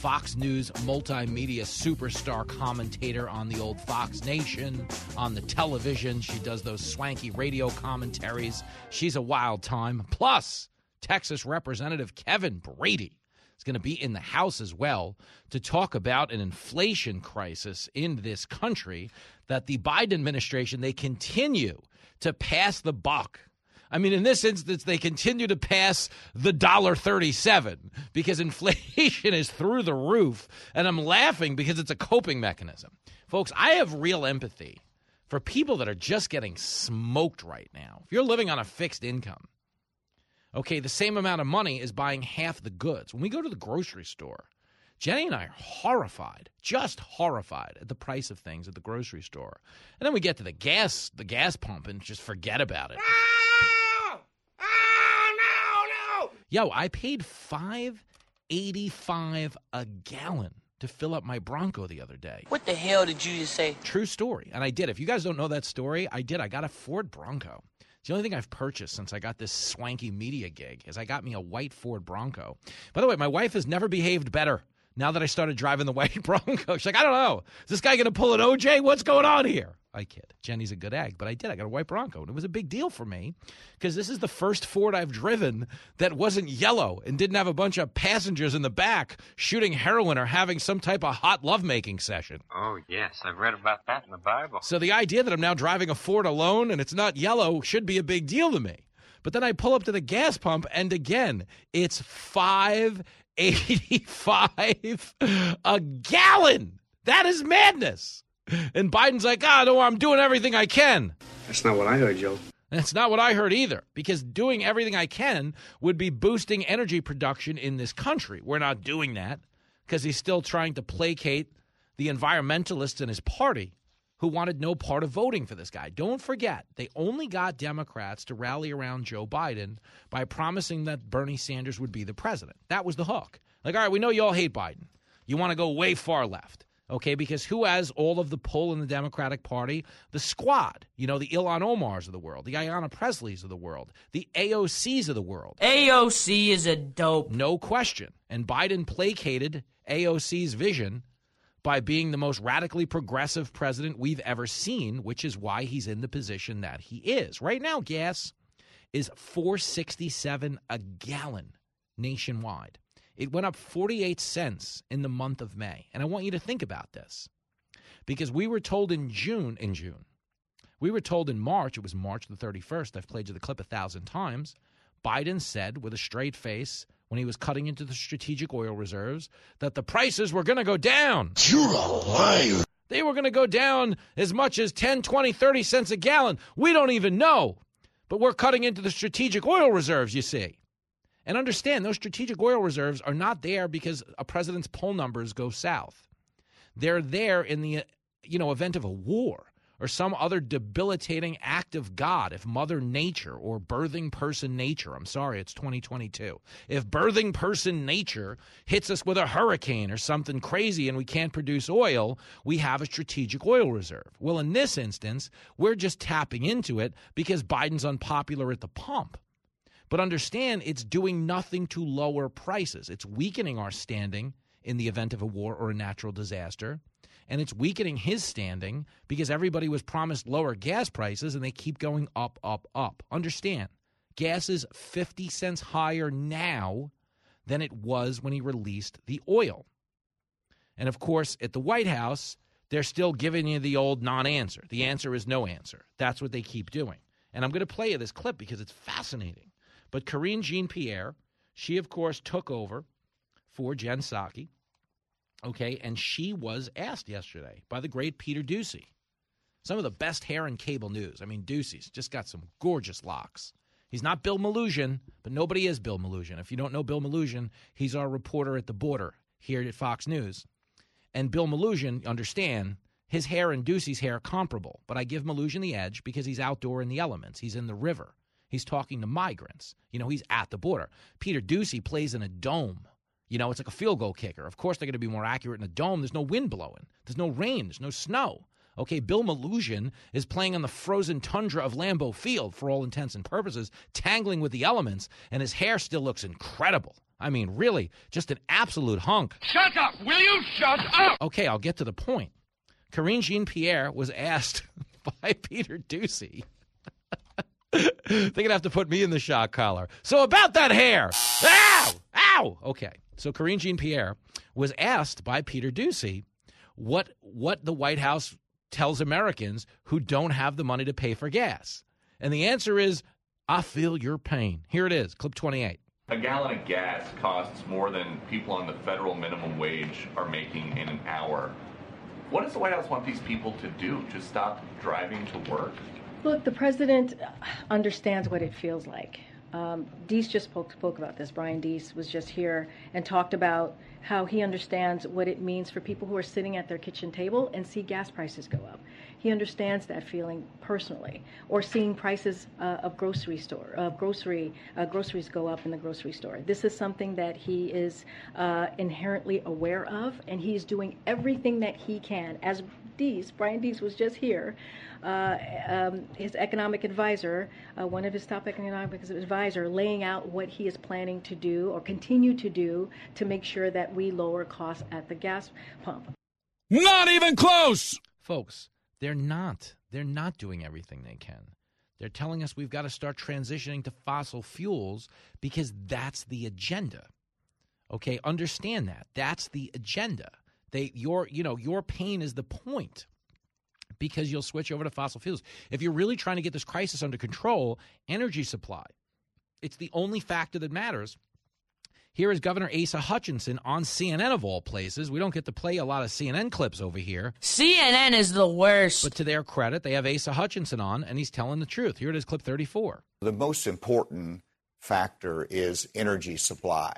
Fox News multimedia superstar commentator on the old Fox Nation, on the television. She does those swanky radio commentaries. She's a wild time. Plus, Texas Representative Kevin Brady is going to be in the House as well to talk about an inflation crisis in this country that the Biden administration they continue to pass the buck I mean, in this instance, they continue to pass the dollar thirty-seven because <laughs> inflation is through the roof, and I'm laughing because it's a coping mechanism, folks. I have real empathy for people that are just getting smoked right now. If you're living on a fixed income, okay, the same amount of money is buying half the goods. When we go to the grocery store, Jenny and I are horrified, just horrified at the price of things at the grocery store. And then we get to the gas, the gas pump, and just forget about it. Ah! Yo, I paid five eighty five a gallon to fill up my Bronco the other day. What the hell did you just say? True story. And I did. If you guys don't know that story, I did. I got a Ford Bronco. It's the only thing I've purchased since I got this swanky media gig is I got me a white Ford Bronco. By the way, my wife has never behaved better now that I started driving the <laughs> white Bronco. She's like, I don't know. Is this guy going to pull an OJ? What's going on here? I kid. Jenny's a good egg, but I did. I got a white Bronco, and it was a big deal for me because this is the first Ford I've driven that wasn't yellow and didn't have a bunch of passengers in the back shooting heroin or having some type of hot lovemaking session. Oh, yes. I've read about that in the Bible. So the idea that I'm now driving a Ford alone and it's not yellow should be a big deal to me. But then I pull up to the gas pump, and again, it's five eighty-five a gallon. That is madness. And Biden's like, ah, no, I'm doing everything I can. That's not what I heard, Joe. That's not what I heard either, because doing everything I can would be boosting energy production in this country. We're not doing that because he's still trying to placate the environmentalists in his party who wanted no part of voting for this guy. Don't forget, they only got Democrats to rally around Joe Biden by promising that Bernie Sanders would be the president. That was the hook. Like, all right, we know you all hate Biden. You want to go way far left okay? Because who has all of the pull in the Democratic Party? The squad, you know, the Ilhan Omars of the world, the Ayanna Presleys of the world, the AOCs of the world. AOC is a dope. No question. And Biden placated AOC's vision by being the most radically progressive president we've ever seen, which is why he's in the position that he is. Right now, gas is 467 a gallon nationwide. It went up 48 cents in the month of May. And I want you to think about this because we were told in June, in June, we were told in March, it was March the 31st, I've played you the clip a thousand times. Biden said with a straight face when he was cutting into the strategic oil reserves that the prices were going to go down. You're a liar. They were going to go down as much as 10, 20, 30 cents a gallon. We don't even know. But we're cutting into the strategic oil reserves, you see. And understand those strategic oil reserves are not there because a president's poll numbers go south. They're there in the you know event of a war or some other debilitating act of God, if Mother Nature or birthing person nature, I'm sorry, it's 2022. If birthing person nature hits us with a hurricane or something crazy and we can't produce oil, we have a strategic oil reserve. Well, in this instance, we're just tapping into it because Biden's unpopular at the pump. But understand it's doing nothing to lower prices. It's weakening our standing in the event of a war or a natural disaster. And it's weakening his standing because everybody was promised lower gas prices and they keep going up, up, up. Understand, gas is 50 cents higher now than it was when he released the oil. And of course, at the White House, they're still giving you the old non answer. The answer is no answer. That's what they keep doing. And I'm going to play you this clip because it's fascinating. But Karine Jean Pierre, she of course took over for Jen Psaki. Okay, and she was asked yesterday by the great Peter Doocy. Some of the best hair in cable news. I mean, Doocy's just got some gorgeous locks. He's not Bill Melugin, but nobody is Bill Melugin. If you don't know Bill Melugin, he's our reporter at the border here at Fox News. And Bill Melugin, understand, his hair and Doocy's hair comparable, but I give Melugin the edge because he's outdoor in the elements. He's in the river. He's talking to migrants. You know, he's at the border. Peter Doocy plays in a dome. You know, it's like a field goal kicker. Of course, they're going to be more accurate in a dome. There's no wind blowing, there's no rain, there's no snow. Okay, Bill Melugin is playing on the frozen tundra of Lambeau Field for all intents and purposes, tangling with the elements, and his hair still looks incredible. I mean, really, just an absolute hunk. Shut up! Will you shut up? Okay, I'll get to the point. Karine Jean Pierre was asked <laughs> by Peter Doocy they're gonna have to put me in the shock collar. So about that hair. Ow! Ow! Okay. So Karine Jean Pierre was asked by Peter Doocy what what the White House tells Americans who don't have the money to pay for gas. And the answer is, I feel your pain. Here it is, clip 28. A gallon of gas costs more than people on the federal minimum wage are making in an hour. What does the White House want these people to do? Just stop driving to work? Look, the president understands what it feels like. Um, Deese just spoke, spoke about this. Brian Deese was just here and talked about how he understands what it means for people who are sitting at their kitchen table and see gas prices go up. He understands that feeling personally, or seeing prices uh, of grocery store of grocery uh, groceries go up in the grocery store. This is something that he is uh, inherently aware of, and he is doing everything that he can. As Deese, Brian Deese was just here. Uh, um, his economic advisor, uh, one of his top economic advisor, laying out what he is planning to do or continue to do to make sure that we lower costs at the gas pump. Not even close, folks. They're not. They're not doing everything they can. They're telling us we've got to start transitioning to fossil fuels because that's the agenda. Okay, understand that. That's the agenda. They your you know, your pain is the point because you'll switch over to fossil fuels. If you're really trying to get this crisis under control, energy supply. It's the only factor that matters. Here is Governor Asa Hutchinson on CNN of all places. We don't get to play a lot of CNN clips over here. CNN is the worst. But to their credit, they have Asa Hutchinson on, and he's telling the truth. Here it is, clip 34. The most important factor is energy supply.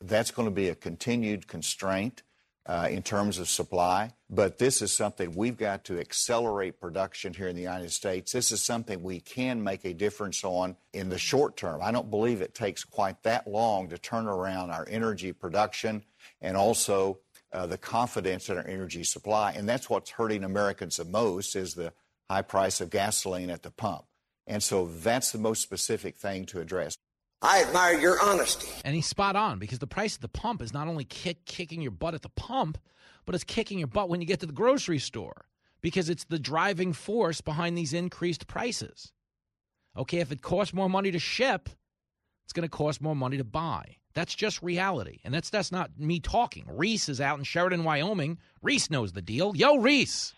That's going to be a continued constraint uh, in terms of supply. But this is something we've got to accelerate production here in the United States. This is something we can make a difference on in the short term. I don't believe it takes quite that long to turn around our energy production and also uh, the confidence in our energy supply. And that's what's hurting Americans the most is the high price of gasoline at the pump. And so that's the most specific thing to address. I admire your honesty. And he's spot on because the price at the pump is not only kick, kicking your butt at the pump, but it's kicking your butt when you get to the grocery store because it's the driving force behind these increased prices. Okay, if it costs more money to ship, it's going to cost more money to buy. That's just reality. And that's that's not me talking. Reese is out in Sheridan, Wyoming. Reese knows the deal. Yo, Reese.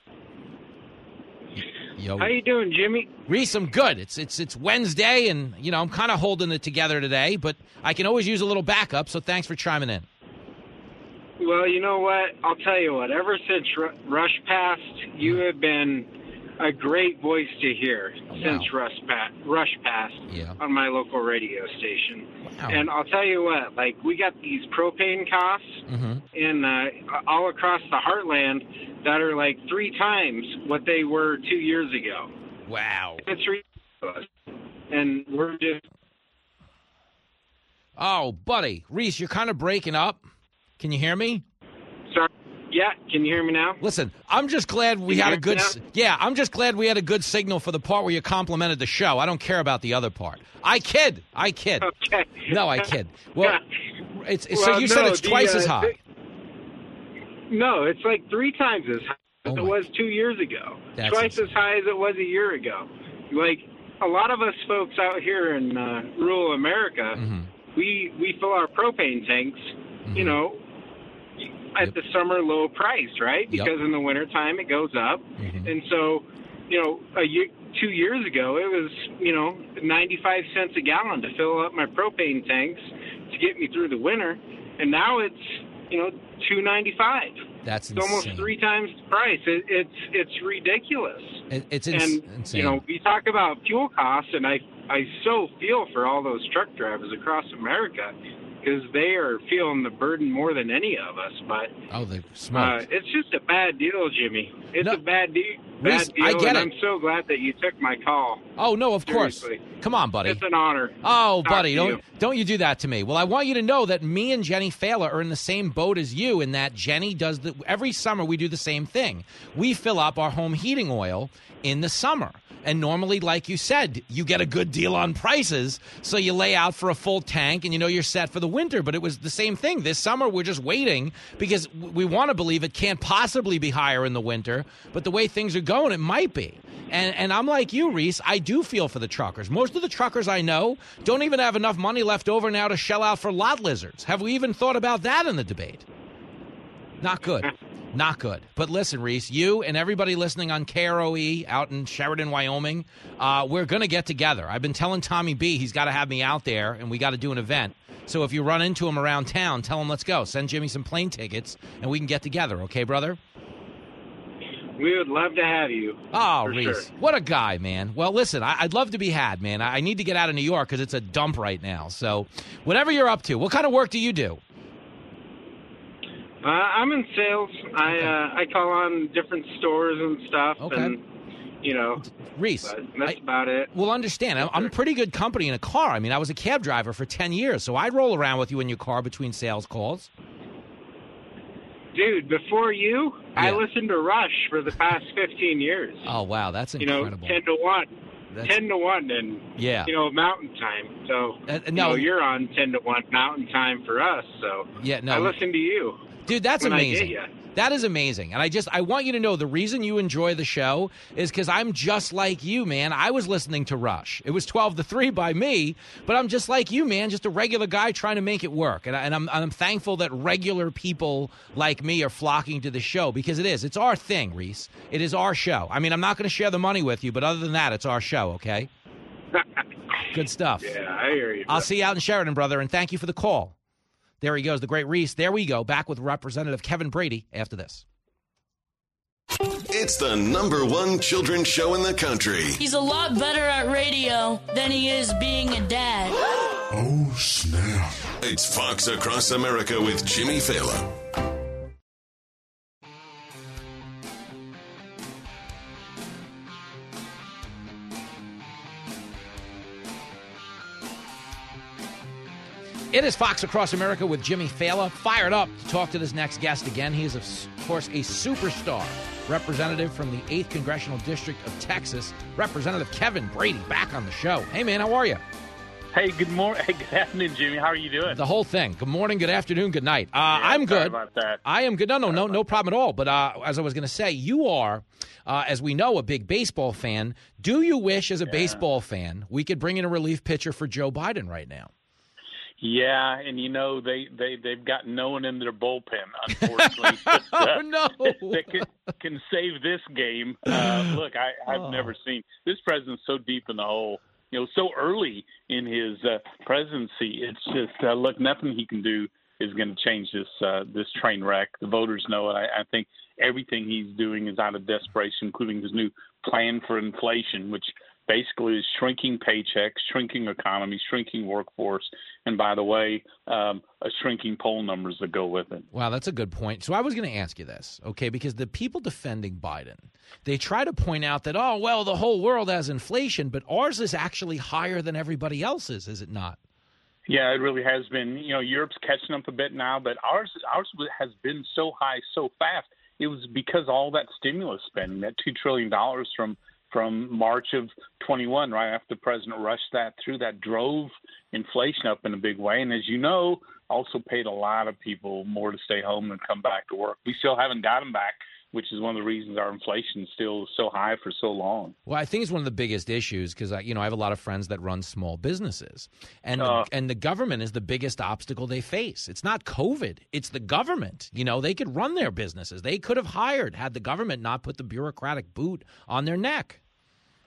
Yo. How you doing, Jimmy? Reese, I'm good. It's it's it's Wednesday, and you know I'm kind of holding it together today, but I can always use a little backup. So thanks for chiming in. Well, you know what? I'll tell you what. Ever since R- Rush passed, you mm-hmm. have been a great voice to hear since Rush, pa- Rush passed yeah. on my local radio station. Wow. And I'll tell you what. Like we got these propane costs Mm-hmm. in uh, all across the heartland that are like three times what they were two years ago. Wow. It's ridiculous. And we're just Oh, buddy, Reese, you're kind of breaking up. Can you hear me? Yeah, can you hear me now? Listen, I'm just glad we had a good. Yeah, I'm just glad we had a good signal for the part where you complimented the show. I don't care about the other part. I kid. I kid. Okay. No, I kid. Well, <laughs> it's, it's- so Well, you said no, it's the, twice uh, as high. No, it's like three times as high as Oh it was two years ago. Twice as high as it was a year ago. Like a lot of us folks out here in uh, rural America, Mm-hmm. we we fill our propane tanks, you know, at the summer low price, right? Yep. Because in the wintertime it goes up, mm-hmm. and so you know, a year, two years ago it was you know 95 cents a gallon to fill up my propane tanks to get me through the winter, and now it's you know 295. That's It's almost three times the price. It, it's it's ridiculous. It- it's and insane. you know, we talk about fuel costs, and I I so feel for all those truck drivers across America because they are feeling the burden more than any of us. But oh, they uh, it's just a bad deal, Jimmy. It's a bad, de- bad I get it. I'm so glad that you took my call. oh no, of course. Come on, buddy. It's an honor. Oh, Talk buddy, don't you. don't you do that to me. Well, I want you to know that me and Jenny Failla are in the same boat as you in that Jenny does the every summer we do the same thing. We fill up our home heating oil in the summer. And normally, like you said, you get a good deal on prices, so you lay out for a full tank and you know you're set for the winter. But it was the same thing. This summer, we're just waiting because we want to believe it can't possibly be higher in the winter. But the way things are going, it might be. And, and I'm like you, Reese. I do feel for the truckers. Most of the truckers I know don't even have enough money left over now to shell out for lot lizards. Have we even thought about that in the debate? Not good. Not good. But listen, Reese, you and everybody listening on KROE out in Sheridan, Wyoming, uh, we're going to get together. I've been telling Tommy B he's got to have me out there and we got to do an event. So if you run into him around town, tell him let's go. Send Jimmy some plane tickets and we can get together, okay, brother? We would love to have you. Oh, Reese, sure. what a guy, man. Well, listen, I- I'd love to be had, man. I I need to get out of New York because it's a dump right now. So, whatever you're up to, what kind of work do you do? Uh, I'm in sales. I uh, I call on different stores and stuff, Okay. and you know, Reese, that's about it. Well, understand, I'm, I'm pretty good company in a car. I mean, I was a cab driver for 10 years, so I'd roll around with you in your car between sales calls. Dude, before you, I listened to Rush for the past 15 years. Oh, wow, that's incredible. you know, 10 to 1. That's- 10 to 1 and, Yeah. you know, mountain time. So, Uh, you no. know, you're on 10 to 1 mountain time for us. So, Yeah, no. I listen to you. Dude, that's amazing. That is amazing. And I just I want you to know the reason you enjoy the show is cuz I'm just like you, man. I was listening to Rush. It was 12 to 3 by me, but I'm just like you, man, just a regular guy trying to make it work. And, I, and I'm I'm thankful that regular people like me are flocking to the show because it is. It's our thing, Reese. It is our show. I mean, I'm not going to share the money with you, but other than that, it's our show, okay? <laughs> Good stuff. Yeah, I hear you. I'll see you out in Sheridan, brother, and thank you for the call. There he goes, the great Reese. There we go. Back with Representative Kevin Brady after this. It's the number one children's show in the country. He's a lot better at radio than he is being a dad. <gasps> Oh, snap. It's Fox Across America with Jimmy Failla. It is Fox Across America with Jimmy Failla, fired up to talk to this next guest again. He is, of course, a superstar representative from the 8th Congressional District of Texas, Representative Kevin Brady, back on the show. Hey, man, how are you? Hey, good morning. <laughs> Hey, good afternoon, Jimmy. How are you doing? The whole thing. Good morning, good afternoon, good night. Uh, Yeah, I'm sorry good. about that. I am good. No, no, no, no problem at all. But uh, as I was going to say, you are, uh, as we know, a big baseball fan. Do you wish, as a baseball fan, we could bring in a relief pitcher for Joe Biden right now? Yeah, and you know they they they've got no one in their bullpen, <laughs> unfortunately. <laughs> that, uh, no. that can, can save this game. Uh, look, I, I've Oh. never seen this president's so deep in the hole. You know, so early in his uh, presidency. It's just uh, look, nothing he can do is going to change this uh, this train wreck. The voters know it. I, I think everything he's doing is out of desperation, including his new plan for inflation, which basically is shrinking paychecks, shrinking economy, shrinking workforce, and by the way, um, a shrinking poll numbers that go with it. Wow, that's a good point. So I was going to ask you this, okay? Because the people defending Biden, they try to point out that, oh, well, the whole world has inflation, but ours is actually higher than everybody else's, is it not? Yeah, it really has been. You know, Europe's catching up a bit now, but ours ours has been so high so fast. It was because all that stimulus spending, that two trillion dollars from from March of 21, right after the president rushed that through, that drove inflation up in a big way. And as you know, also paid a lot of people more to stay home and come back to work. We still haven't got them back, which is one of the reasons our inflation is still so high for so long. Well, I think it's one of the biggest issues because you know I have a lot of friends that run small businesses, and Uh. the, and the government is the biggest obstacle they face. It's not COVID; it's the government. You know, they could run their businesses. They could have hired had the government not put the bureaucratic boot on their neck.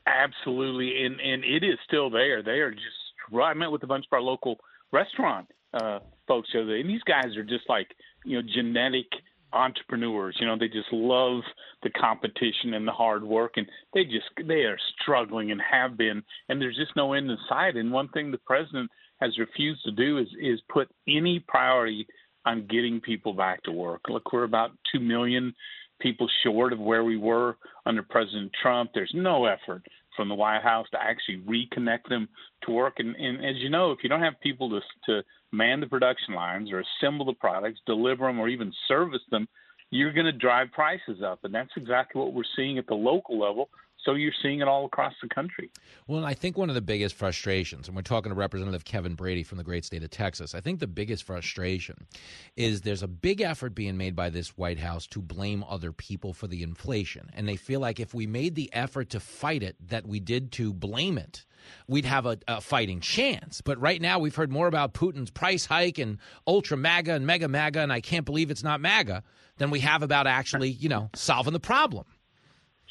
Absolutely, and and it is still there. They are just. I met with a bunch of our local restaurant uh, folks the other day, and these guys are just like you know genetic entrepreneurs. You know, they just love the competition and the hard work, and they just they are struggling and have been, and there's just no end in sight. And one thing the president has refused to do is is put any priority on getting people back to work. Look, we're about two million people short of where we were under President Trump. There's no effort from the White House to actually reconnect them to work. And, and as you know, if you don't have people to to man the production lines or assemble the products, deliver them, or even service them, you're going to drive prices up. And that's exactly what we're seeing at the local level. So you're seeing it all across the country. Well, I think one of the biggest frustrations, and we're talking to Representative Kevin Brady from the great state of Texas, I think the biggest frustration is there's a big effort being made by this White House to blame other people for the inflation. And they feel like if we made the effort to fight it that we did to blame it, we'd have a, a fighting chance. But right now, we've heard more about Putin's price hike and ultra MAGA and mega MAGA, and I can't believe it's not MAGA, than we have about actually, you know, solving the problem.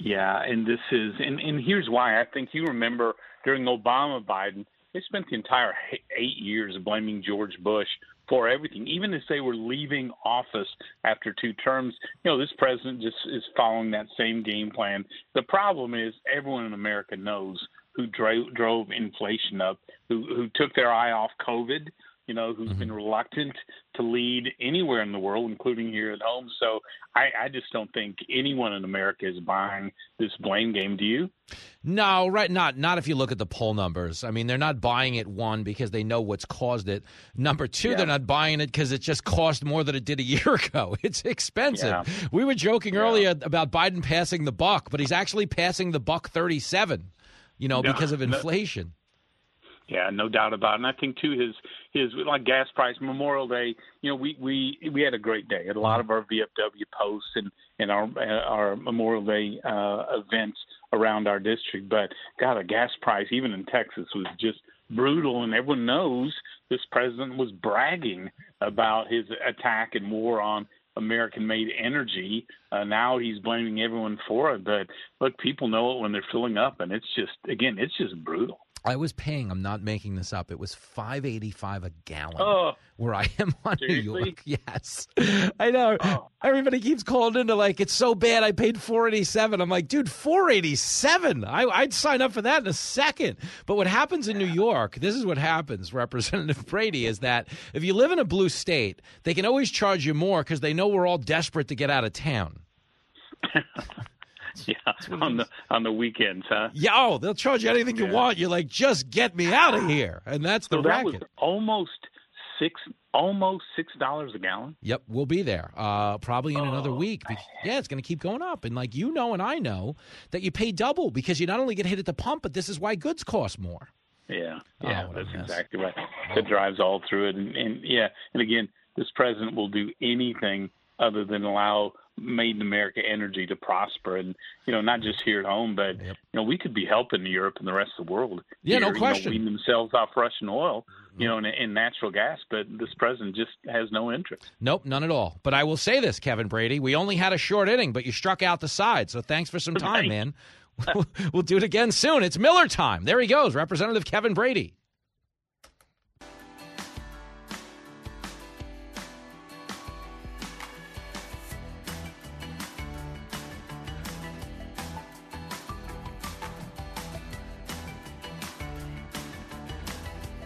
Yeah, and this is, and, and here's why. I think you remember during Obama Biden, they spent the entire eight years blaming George Bush for everything, even as they were leaving office after two terms. You know, this president just is following that same game plan. The problem is everyone in America knows who drove, drove inflation up, who who took their eye off COVID. You know, who's been mm-hmm. reluctant to lead anywhere in the world, including here at home. So I, I just don't think anyone in America is buying this blame game. Do you? No, right not not if you look at the poll numbers. I mean, they're not buying it one because they know what's caused it. Number 2, Yeah. they're not buying it because it just cost more than it did a <laughs> year ago. It's expensive. Yeah. We were joking earlier about Biden passing the buck, but he's actually passing the buck 37, you know, No, because of no. Yeah, no doubt about it. And I think too his his like gas price Memorial Day. You know, we we we had a great day. Had a lot of our VFW posts and and our our Memorial Day uh, events around our district. But God, a gas price even in Texas was just brutal, and everyone knows this president was bragging about his attack and war on American-made energy. Uh, now he's blaming everyone for it, but look, people know it when they're filling up, and it's just again, it's just brutal. I was paying. I'm not making this up. It was five eighty five a gallon Oh, where I am on seriously? New York. <laughs> Yes, I know. Everybody keeps calling into like it's so bad. I paid four eighty seven. I'm like, dude, four eighty seven. I I'd sign up for that in a second. But what happens in New York? This is what happens, <laughs> Representative Brady, is that if you live in a blue state, they can always charge you more because they know we're all desperate to get out of town. <laughs> yeah, on the on the weekends, huh? Yeah, oh, they'll charge you anything you want. You're like, just get me out of here, and that's the So that racket. almost six, almost six dollars a gallon. Yep, we'll be there. Uh, probably in another week. Yeah, it's going to keep going up, and like you know, and I know that you pay double because you not only get hit at the pump, but this is why goods cost more. Yeah, Oh, yeah, a that's exactly right. It drives all through it, and, and yeah, and again, this president will do anything other than allow made in America energy to prosper, and you know, not just here at home, but you know, we could be helping Europe and the rest of the world. Yeah, no here, question. You know, wean themselves off Russian oil, you know, mm-hmm. and, and natural gas, but this president just has no interest. Nope, none at all. But I will say this, Kevin Brady, we only had a short inning, but you struck out the side. So thanks for some <laughs> time, man. <laughs> we'll do it again soon. It's Miller time. There he goes, Representative Kevin Brady.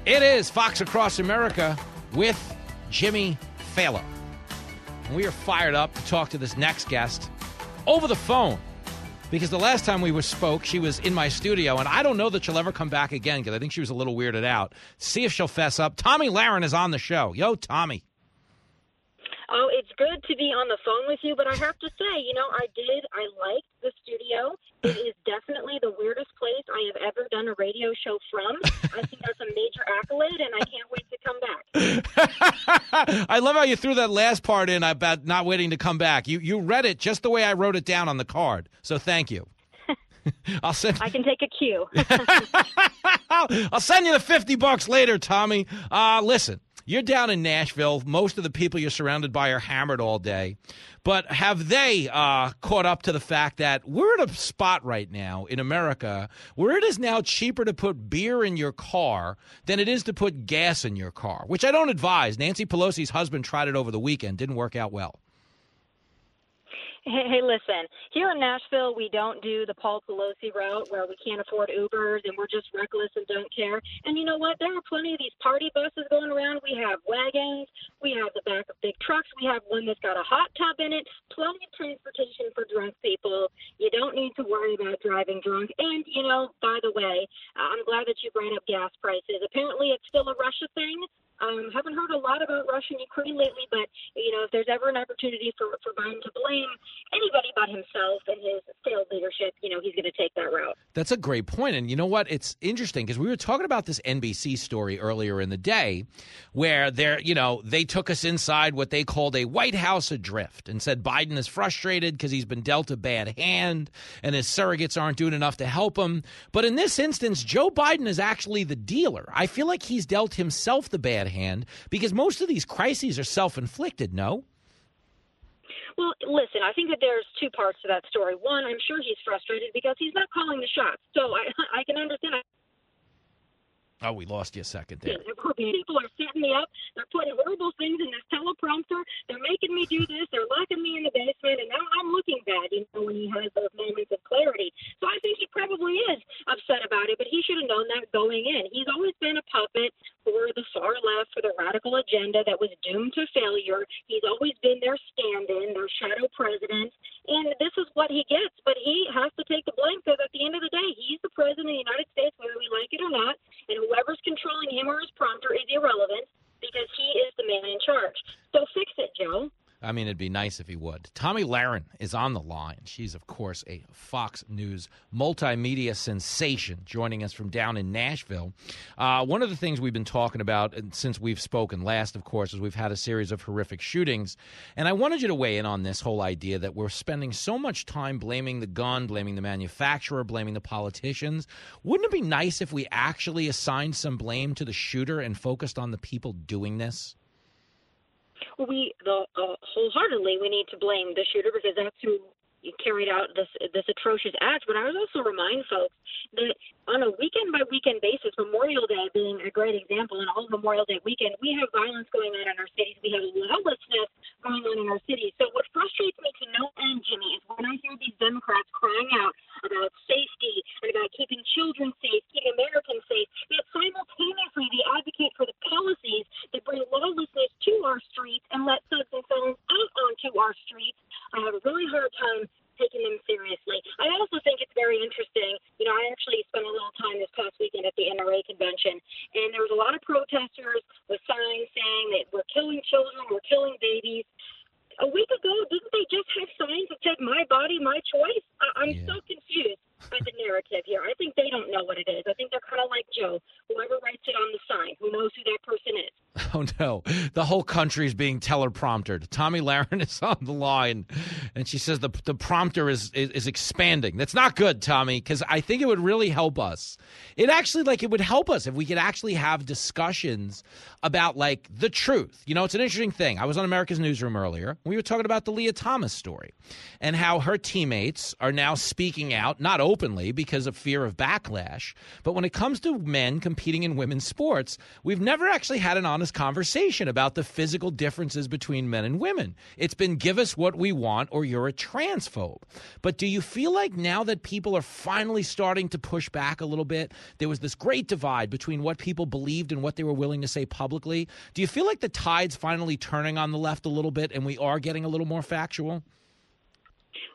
It is Fox Across America with Jimmy Failla. And we are fired up to talk to this next guest over the phone because the last time we spoke, she was in my studio, and I don't know that she'll ever come back again because I think she was a little weirded out. See if she'll fess up. Tomi Lahren is on the show. Yo, Tomi. Oh, it's good to be on the phone with you, but I have to say, you know, I did, I liked the studio. It is definitely the weirdest place I have ever done a radio show from. I think that's a major accolade, and I can't wait to come back. <laughs> I love how you threw that last part in about not waiting to come back. You you read it just the way I wrote it down on the card. So thank you. <laughs> I'll send. I can take a cue. <laughs> I'll send you the 50 bucks later, Tomi. Uh, listen, you're down in Nashville. Most of the people you're surrounded by are hammered all day. But have they uh, caught up to the fact that we're at a spot right now in America where it is now cheaper to put beer in your car than it is to put gas in your car, which I don't advise. Nancy Pelosi's husband tried it over the weekend, didn't work out well. Hey, hey, listen. Here in Nashville, we don't do the Paul Pelosi route where we can't afford Ubers and we're just reckless and don't care. And you know what? There are plenty of these party buses going around. We have wagons. We have the back of big trucks. We have one that's got a hot tub in it. Plenty of transportation for drunk people. You don't need to worry about driving drunk. And, you know, by the way, uh, I'm glad that you brought up gas prices. Apparently, it's still a Russia thing. Um, haven't heard a lot about Russia and Ukraine lately, but you know, if there's ever an opportunity for for Biden to blame anybody but himself and his failed leadership, you know, he's going to take that route. That's a great point. And you know what? It's interesting because we were talking about this NBC story earlier in the day where they're, you know, they took us inside what they called a White House adrift and said Biden is frustrated because he's been dealt a bad hand and his surrogates aren't doing enough to help him. But in this instance, Joe Biden is actually the dealer. I feel like he's dealt himself the bad hand because most of these crises are self inflicted, no? Well, listen, I think that there's two parts to that story. One, I'm sure he's frustrated because he's not calling the shots. So I, <laughs> I can understand. Oh, we lost you a second there. People are setting me up. They're putting horrible things in this teleprompter. They're making me do this. They're locking me in the basement, and now I'm looking bad. You know, when he has those moments of clarity. So I think he probably is upset about it, but he should have known that going in. He's always been a puppet for the far left, for the radical agenda that was doomed to failure. He's always been their stand-in, their shadow president, and this is what he gets. But he has to take the blame because at the end of the day, he's the president of the United States, whether we like it or not. And whoever's controlling him or his prompter is irrelevant because he is the man in charge. So fix it, Joe. I mean, it'd be nice if he would. Tomi Lahren is on the line. She's, of course, a Fox News multimedia sensation, joining us from down in Nashville. Uh, one of the things we've been talking about since we've spoken last, of course, is we've had a series of horrific shootings. And I wanted you to weigh in on this whole idea that we're spending so much time blaming the gun, blaming the manufacturer, blaming the politicians. Wouldn't it be nice if we actually assigned some blame to the shooter and focused on the people doing this? We the uh, wholeheartedly we need to blame the shooter because that's who carried out this this atrocious act. But I would also remind folks that on a weekend by weekend basis, Memorial Day being a great example, and all Memorial Day weekend, we have violence going on in our cities. We have lawlessness going on in our cities. So what frustrates me to no end, Jimmy, is when I hear these Democrats crying out about safety and about keeping children safe, keeping Americans safe, yet simultaneously they advocate for the policies that bring lawlessness to our streets and let thugs and felons out onto our streets. I have a really hard time taking them seriously. I also think it's very interesting. You know, I actually spent a little time this past weekend at the NRA convention, and there was a lot of protesters with signs saying that we're killing children, we're killing babies. A week ago, didn't they just have signs that said "My body, my choice"? I- I'm yeah. so confused by the narrative here. I think they don't know what it is. I think they're kind of like Joe. Whoever writes it on the sign, who knows who that person is. <laughs> Oh no, the whole country is being telepromptered. Tomi Lahren <laughs> is on the line, and she says the the prompter is is, is expanding. That's not good, Tomi, because I think it would really help us. It actually like it would help us if we could actually have discussions about like the truth. You know, it's an interesting thing. I was on America's Newsroom earlier. We were talking about the Lia Thomas story and how her teammates are now speaking out, not openly because of fear of backlash, but when it comes to men competing in women's sports, we've never actually had an honest conversation about the physical differences between men and women. It's been give us what we want or you're a transphobe. But do you feel like now that people are finally starting to push back a little bit, there was this great divide between what people believed and what they were willing to say publicly? Do you feel like the tide's finally turning on the left a little bit and we are getting a little more factual?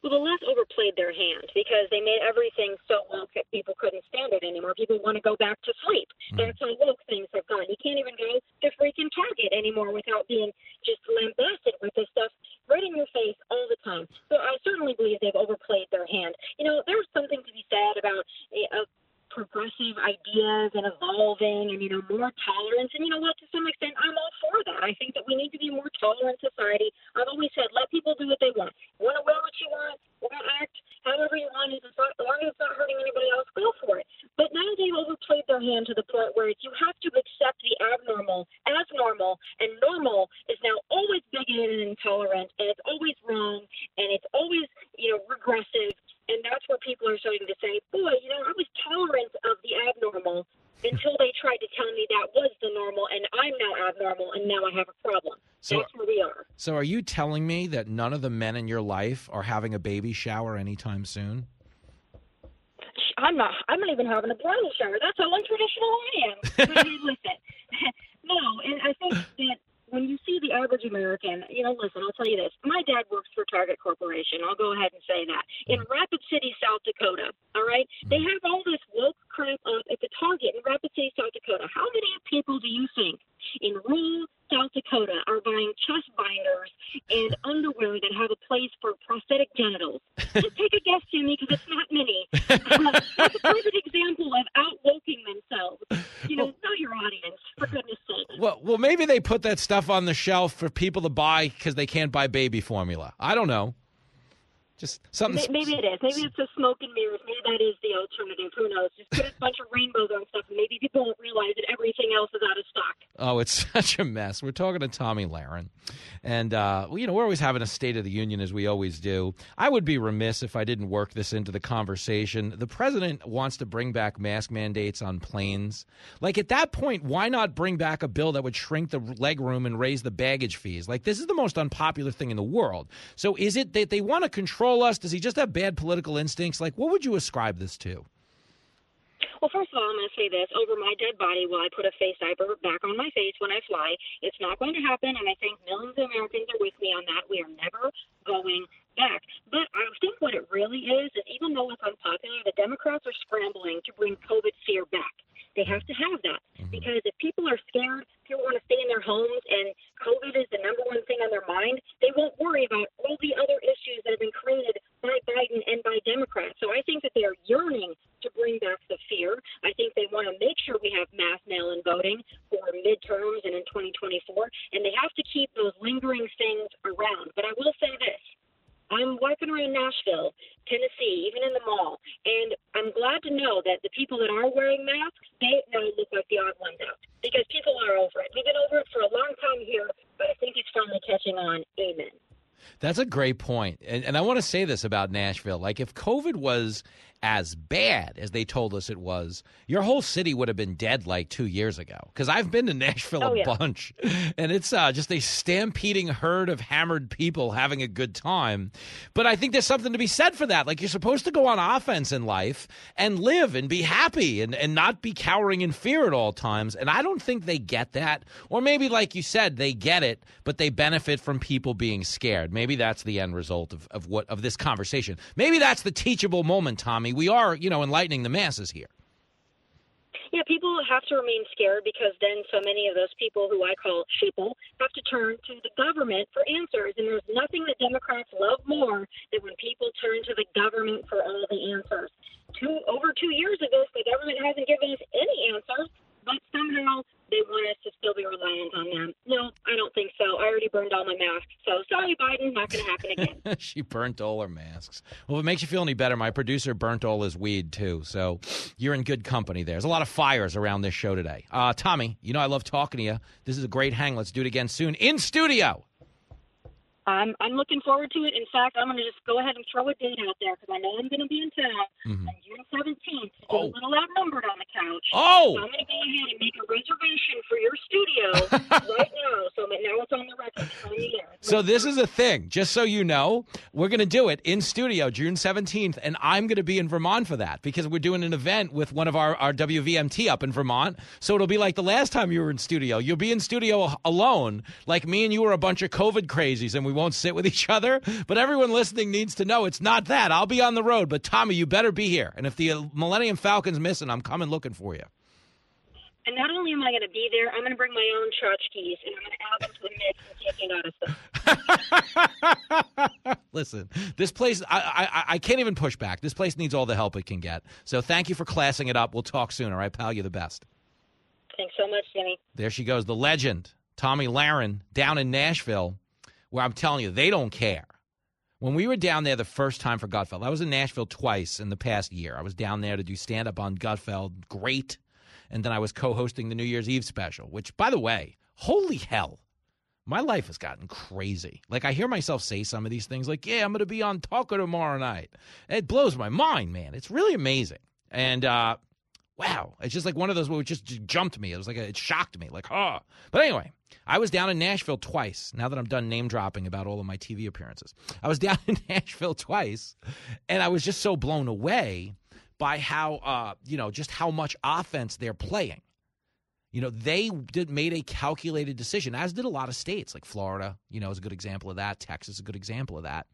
Well, the left overplayed their hand because they made everything so woke that people couldn't stand it anymore. People want to go back to sleep. Mm. That's how woke things have gone. You can't even go to freaking Target anymore without being just lambasted with this stuff right in your face all the time. So I certainly believe they've overplayed their hand. You know, there's something to be said about a, a progressive ideas and evolving and you know more tolerance and you know what to some extent I'm all for that. I think that we need to be a more tolerant society. I've always said let people do what they want. Want to wear what you want, want to act however you want, as long as it's not hurting anybody else, go for it. But now they've overplayed their hand to the point where you have to accept the abnormal as normal, and normal is now always bigoted and intolerant, and it's always wrong, and it's always you know regressive and that's where people are starting to say, boy, you know, I was tolerant of the abnormal until they tried to tell me that was the normal, and I'm now abnormal, and now I have a problem. So, That's where we are. So, are you telling me that none of the men in your life are having a baby shower anytime soon? I'm not. I'm not even having a bridal shower. That's how untraditional I am. <laughs> listen, <laughs> no, and I think that when you see the average American, you know, listen, I'll tell you this. My dad works for Target Corporation. I'll go ahead and say that. In mm. Rapid City, South Dakota, all right? They mm. have all this woke crap up at the Target in Rapid City, South Dakota. How many people do you think in rural South Dakota are buying chest binders and <laughs> underwear that have a place for prosthetic genitals? Just <laughs> take a guess, Jimmy, because it's not many. That's a perfect example of outwoking themselves. You know, know your audience, for goodness sake. Well, well, maybe they put that stuff on the shelf for people to buy because they can't buy baby formula. I don't know. Just something. Maybe it is. Maybe it's a smoke and mirrors. Maybe that is the alternative. Who knows? Just put a bunch of rainbows on stuff, and maybe people won't realize that everything else is out of stock. Oh, it's <laughs> such a mess. We're talking to Tomi Lahren, and uh, you know we're always having a State of the Union as we always do. I would be remiss if I didn't work this into the conversation. The president wants to bring back mask mandates on planes. Like at that point, why not bring back a bill that would shrink the leg room and raise the baggage fees? Like this is the most unpopular thing in the world. So is it that they want to control? Us? Does he just have bad political instincts? Like, what would you ascribe this to? Well, first of all, I'm going to say this. Over my dead body, will I put a face diaper back on my face when I fly? It's not going to happen, and I think millions of Americans are with me on that. We are never going back. But I think what it really is is even though it's unpopular, the Democrats are scrambling to bring COVID fear back. They have to have that mm-hmm. because if people are scared, people want to stay in their homes, and COVID is the number one thing on their mind. They won't worry about all the other issues that have been created by Biden and by Democrats. So I think that they are yearning to bring back the fear. I think they want to make sure we have mass mail-in voting for midterms and in 2024, and they have to keep those lingering things around. But I will say this. I'm walking around Nashville, Tennessee, even in the mall, and I'm glad to know that the people that are wearing masks, they now look like the odd ones out because people are over it. We've been over it for a long time here, but I think it's finally catching on. Amen. That's a great point. And, and I want to say this about Nashville. Like, if COVID was as bad as they told us it was, your whole city would have been dead like two years ago. Because I've been to Nashville Oh, a yeah. bunch, and it's uh, just a stampeding herd of hammered people having a good time. But I think there's something to be said for that. Like, you're supposed to go on offense in life and live and be happy and, and not be cowering in fear at all times. And I don't think they get that. Or maybe, like you said, they get it, but they benefit from people being scared. Maybe that's the end result of, of what of this conversation. Maybe that's the teachable moment, Tomi. We are, you know, enlightening the masses here. Yeah, people have to remain scared because then so many of those people who I call sheeple have to turn to the government for answers. And there's nothing that Democrats love more than when people turn to the government for all the answers. Two over two years ago, the government hasn't given us any answers, but somehow they want us to still be reliant on them. No, I don't think so. I already burned all my masks. So sorry, Biden, not going to happen again. <laughs> she burnt all her masks. Well, if it makes you feel any better, my producer burnt all his weed too. So you're in good company there. There's a lot of fires around this show today. Uh, Tomi, you know I love talking to you. This is a great hang. Let's do it again soon in studio. I'm I'm looking forward to it. In fact, I'm going to just go ahead and throw a date out there because I know I'm going to be in town Mhm. on June 17th. It's a little outnumbered on the couch. Oh! So I'm going to go ahead and make a reservation for your studio <laughs> right now. So now it's on the record. On the. So this is a thing. Just so you know, we're going to do it in studio June 17th, and I'm going to be in Vermont for that because we're doing an event with one of our, our WVMT up in Vermont. So it'll be like the last time you were in studio. You'll be in studio alone, like me and you are a bunch of COVID crazies, and we won't sit with <laughs> each other. But everyone listening needs to know it's not that. I'll be on the road, but Tomi, you better be here. And if the Millennium Falcon's missing, I'm coming looking for you. And not only am I going to be there, I'm going to bring my own tchotchkes and I'm going to add them to the mix and take it out of stuff. <laughs> Listen, this place, I, I, I can't even push back. This place needs all the help it can get. So thank you for classing it up. We'll talk soon, all right, pal? You're the best. Thanks so much, Jimmy. There she goes, the legend, Tomi Lahren, down in Nashville, where I'm telling you, they don't care. When we were down there the first time for Gutfeld, I was in Nashville twice in the past year. I was down there to do stand up on Gutfeld. Great. And then I was co hosting the New Year's Eve special, which, by the way, holy hell, my life has gotten crazy. Like, I hear myself say some of these things, like, yeah, I'm going to be on Tucker tomorrow night. It blows my mind, man. It's really amazing. And, uh, wow, it's just like one of those where it just, jumped me. It was like, a, it shocked me, like, oh. But anyway, I was down in Nashville twice. Now that I'm done name dropping about all of my TV appearances, I was <laughs> down in Nashville twice, and I was just so blown away by how, uh, you know, just how much offense they're playing. You know, they did made a calculated decision, as did a lot of states, like Florida. You know, is a good example of that. Texas is a good example of that.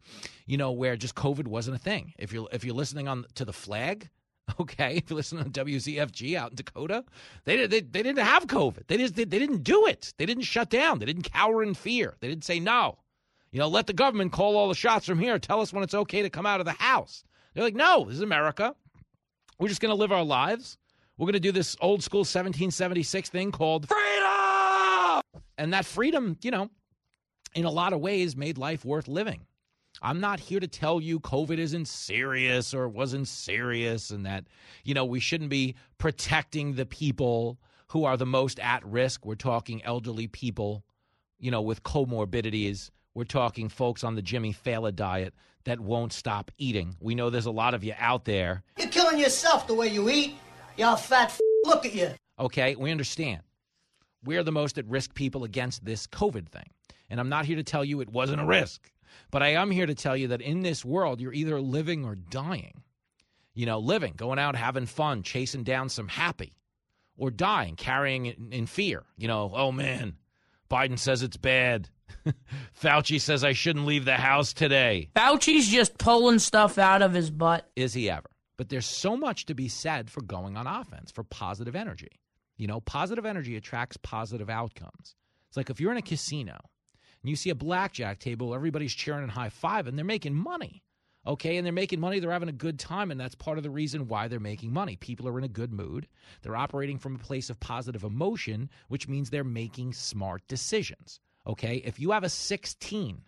You know, where just COVID wasn't a thing. If you're if you're listening on to the flag, <laughs> okay, if you listen on WZFG out in Dakota, they they, they didn't have COVID. They just they, they didn't do it. They didn't shut down. They didn't cower in fear. They didn't say no. You know, let the government call all the shots from here. Tell us when it's okay to come out of the house. They're like, no, this is America. We're just going to live our lives. We're going to do this old school 1776 thing called freedom. And that freedom, you know, in a lot of ways made life worth living. I'm not here to tell you COVID isn't serious or wasn't serious and that, you know, we shouldn't be protecting the people who are the most at risk. We're talking elderly people, you know, with comorbidities. We're talking folks on the Jimmy Failla diet that won't stop eating. We know there's a lot of you out there You're killing yourself the way you eat. Y'all fat f- look at you. Okay, we understand. We're the most at risk people against this COVID thing. And I'm not here to tell you it wasn't a risk, but I am here to tell you that in this world, you're either living or dying. You know, living, going out, having fun, chasing down some happy, or dying, carrying it in fear. You know, oh man, Biden says it's bad. <laughs> Fauci says I shouldn't leave the house today. Fauci's just pulling stuff out of his butt. Is he ever? But there's so much to be said for going on offense, for positive energy. You know, positive energy attracts positive outcomes. It's like if you're in a casino and you see a blackjack table, everybody's cheering and high five, and they're making money. Okay, and they're making money, they're having a good time, and that's part of the reason why they're making money. People are in a good mood. They're operating from a place of positive emotion, which means they're making smart decisions. Okay, if you have a 16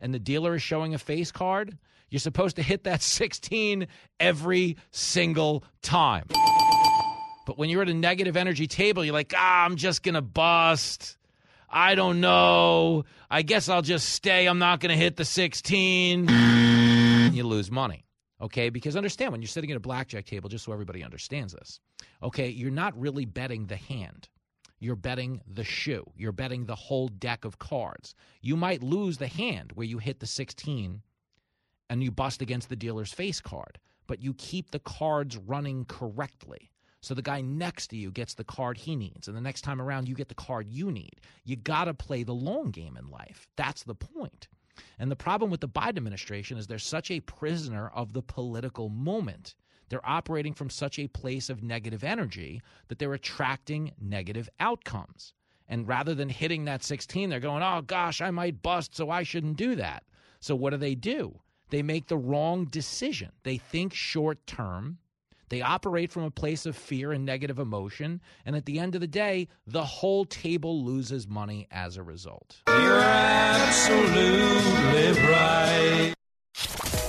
and the dealer is showing a face card, you're supposed to hit that <laughs> 16 every single time. But when you're at a negative energy table, you're like, ah, I'm just going to bust. I don't know. I guess I'll just stay. I'm not going to hit the 16. you lose money. Okay? Because understand when you're sitting at a blackjack table, just so everybody understands this, okay, you're not really betting the hand. You're betting the shoe. You're betting the whole deck of cards. You might lose the hand where you hit the 16 and you bust against the dealer's face card, but you keep the cards running correctly. So the guy next to you gets the card he needs, and the next time around, you get the card you need. You got to play the long game in life. That's the point. And the problem with the Biden administration is they're such a prisoner of the political moment. They're operating from such a place of negative energy that they're attracting negative outcomes. And rather than hitting that 16, they're going, oh gosh, I might bust, so I shouldn't do that. So what do they do? They make the wrong decision. They think short term they operate from a place of fear and negative emotion, and at the end of the day, the whole table loses money as a result. You're absolutely right.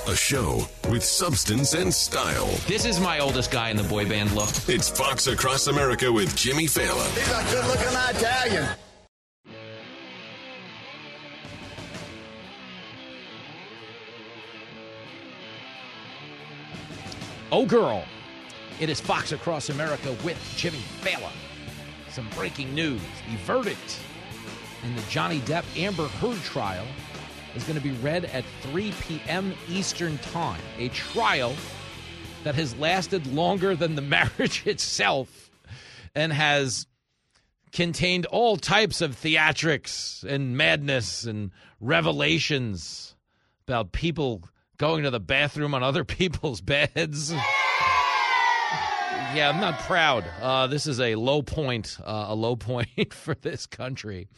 A show with substance and style. This is my oldest guy in the boy band look. It's Fox Across America with Jimmy Failla. He's a good looking Italian. Oh, girl. It is Fox Across America with Jimmy Failla. Some breaking news. The verdict in the Johnny Depp Amber Heard trial is going to be read at 3 p.m. Eastern Time. A trial that has lasted longer than the <laughs> marriage itself and has contained all types of theatrics and madness and revelations about people going to the bathroom on other <laughs> people's beds. Yeah, I'm not proud. Uh, this is a low point, uh, a low <laughs> point for this country.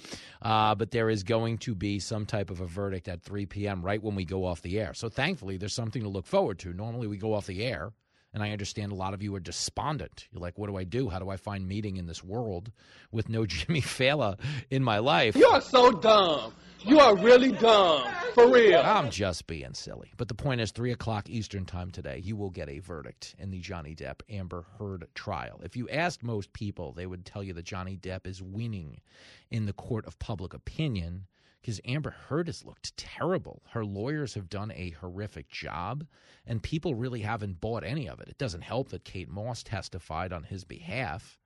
Uh, but there is going to be some type of a verdict at 3 p.m. right when we go off the air. So thankfully, there's something to look forward to. Normally, we go off the air, and I understand a lot of you are despondent. You're like, what do I do? How do I find meaning in this world with no <laughs> Jimmy Failla in my life? You are so dumb. You are really dumb. For real. I'm just being silly. But the point is, 3 o'clock Eastern Time today, you will get a verdict in the Johnny Depp Amber Heard trial. If you asked most people, they would tell you that Johnny Depp is winning in the court of public opinion because Amber Heard has looked terrible. Her lawyers have done a horrific job, and people really haven't bought any of it. It doesn't help that Kate Moss testified on his behalf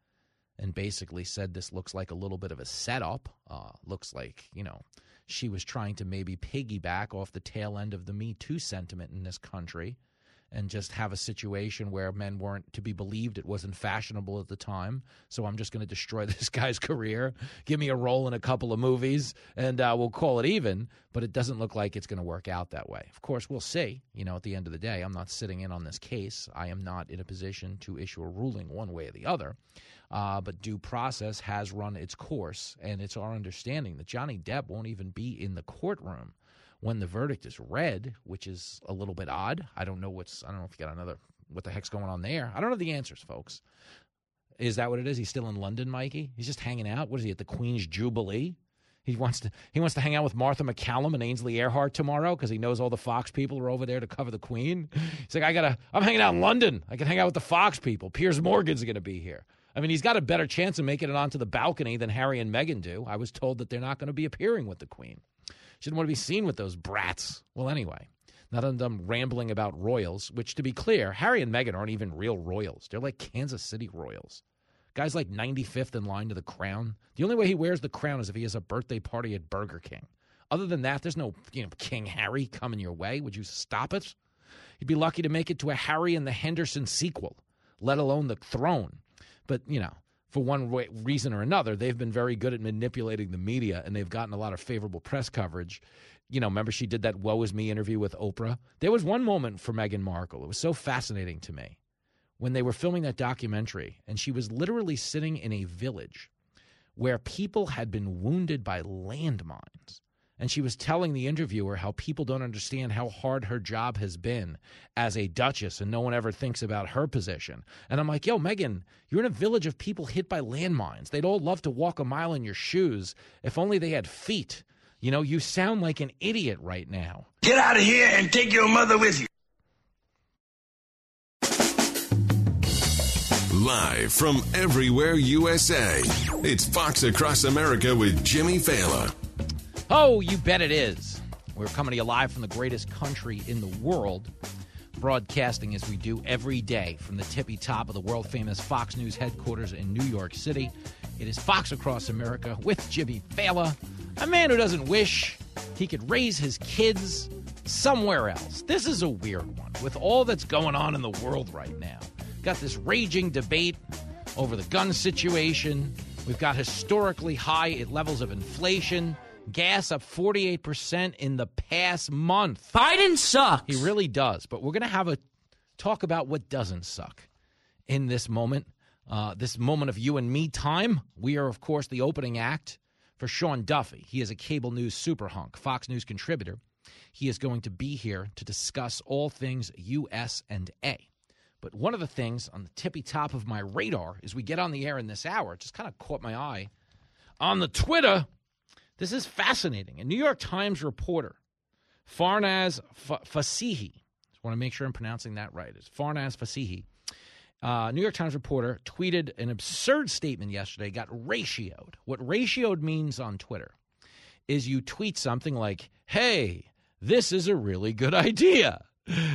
and basically said this looks like a little bit of a setup. Uh, looks like, you know, she was trying to maybe piggyback off the tail end of the Me Too sentiment in this country and just have a situation where men weren't to be believed. It wasn't fashionable at the time. So I'm just going to destroy <laughs> this guy's career. Give me a role in a couple of movies and uh, we'll call it even. But it doesn't look like it's going to work out that way. Of course, we'll see. You know, at the end of the day, I'm not sitting in on this case. I am not in a position to issue a ruling one way or the other. Uh, but due process has run its course, and it's our understanding that Johnny Depp won't even be in the courtroom when the verdict is read, which is a little bit odd. I don't know what's I don't know if you got another what the heck's going on there. I don't know the answers, folks. Is that what it is? He's still in London, Mikey? He's just hanging out. What is he at the Queen's Jubilee? He wants to he wants to hang out with Martha MacCallum and Ainsley Earhardt tomorrow because he knows all the Fox people are over there to cover the Queen. He's like, I gotta I'm hanging out in London. I can hang out with the Fox people. Piers Morgan's gonna be here. I mean, he's got a better chance of making it onto the balcony than Harry and Meghan do. I was told that they're not going to be appearing with the Queen. She didn't want to be seen with those brats. Well, anyway, not on them rambling about royals, which, to be clear, Harry and Meghan aren't even real royals. They're like Kansas City royals. Guy's like 95th in line to the crown. The only way he wears the crown is if he has a birthday party at Burger King. Other than that, there's no, you know, King Harry coming your way. Would you stop it? You'd be lucky to make it to a Harry and the Henderson sequel, let alone the throne. But, you know, for one reason or another, they've been very good at manipulating the media and they've gotten a lot of favorable press coverage you know, remember she did that "Woe Is Me" interview with Oprah. There was one moment for Meghan Markle. It was so fascinating to me when they were filming that documentary, and she was literally sitting in a village where people had been wounded by landmines. And she was telling the interviewer how people don't understand how hard her job has been as a duchess, and no one ever thinks about her position. And I'm like, yo, Meghan, you're in a village of people hit by landmines. They'd all love to walk a mile in your shoes if only they had feet. You know, you sound like an idiot right now. Get out of here and take your mother with you. Live from everywhere USA, it's Fox Across America with Jimmy Failla. Oh, you bet it is. We're coming to you live from the greatest country in the world, broadcasting as we do every day from the tippy top of the world famous Fox News headquarters in New York City. It is Fox Across America with Jimmy Failla, a man who doesn't wish he could raise his kids somewhere else. This is a weird one with all that's going on in the world right now. Got this raging debate over the gun situation. We've got historically high levels of inflation. Gas up 48% in the past month. Biden sucks. He really does. But we're going to have a talk about what doesn't suck in this moment. Uh, this moment of you and me time. We are, of course, the opening act for Sean Duffy. He is a cable news super hunk, Fox News contributor. He is going to be here to discuss all things US and A. But one of the things on the tippy top of my radar as we get on the air in this hour, just kind of caught my eye on the Twitter. This is fascinating. A New York Times reporter, Farnaz F- Fasihi, just want to make sure I'm pronouncing that right. It's Farnaz Fasihi. Uh, New York Times reporter tweeted an absurd statement yesterday, got ratioed. What ratioed means on Twitter is you tweet something like, hey, this is a really good idea.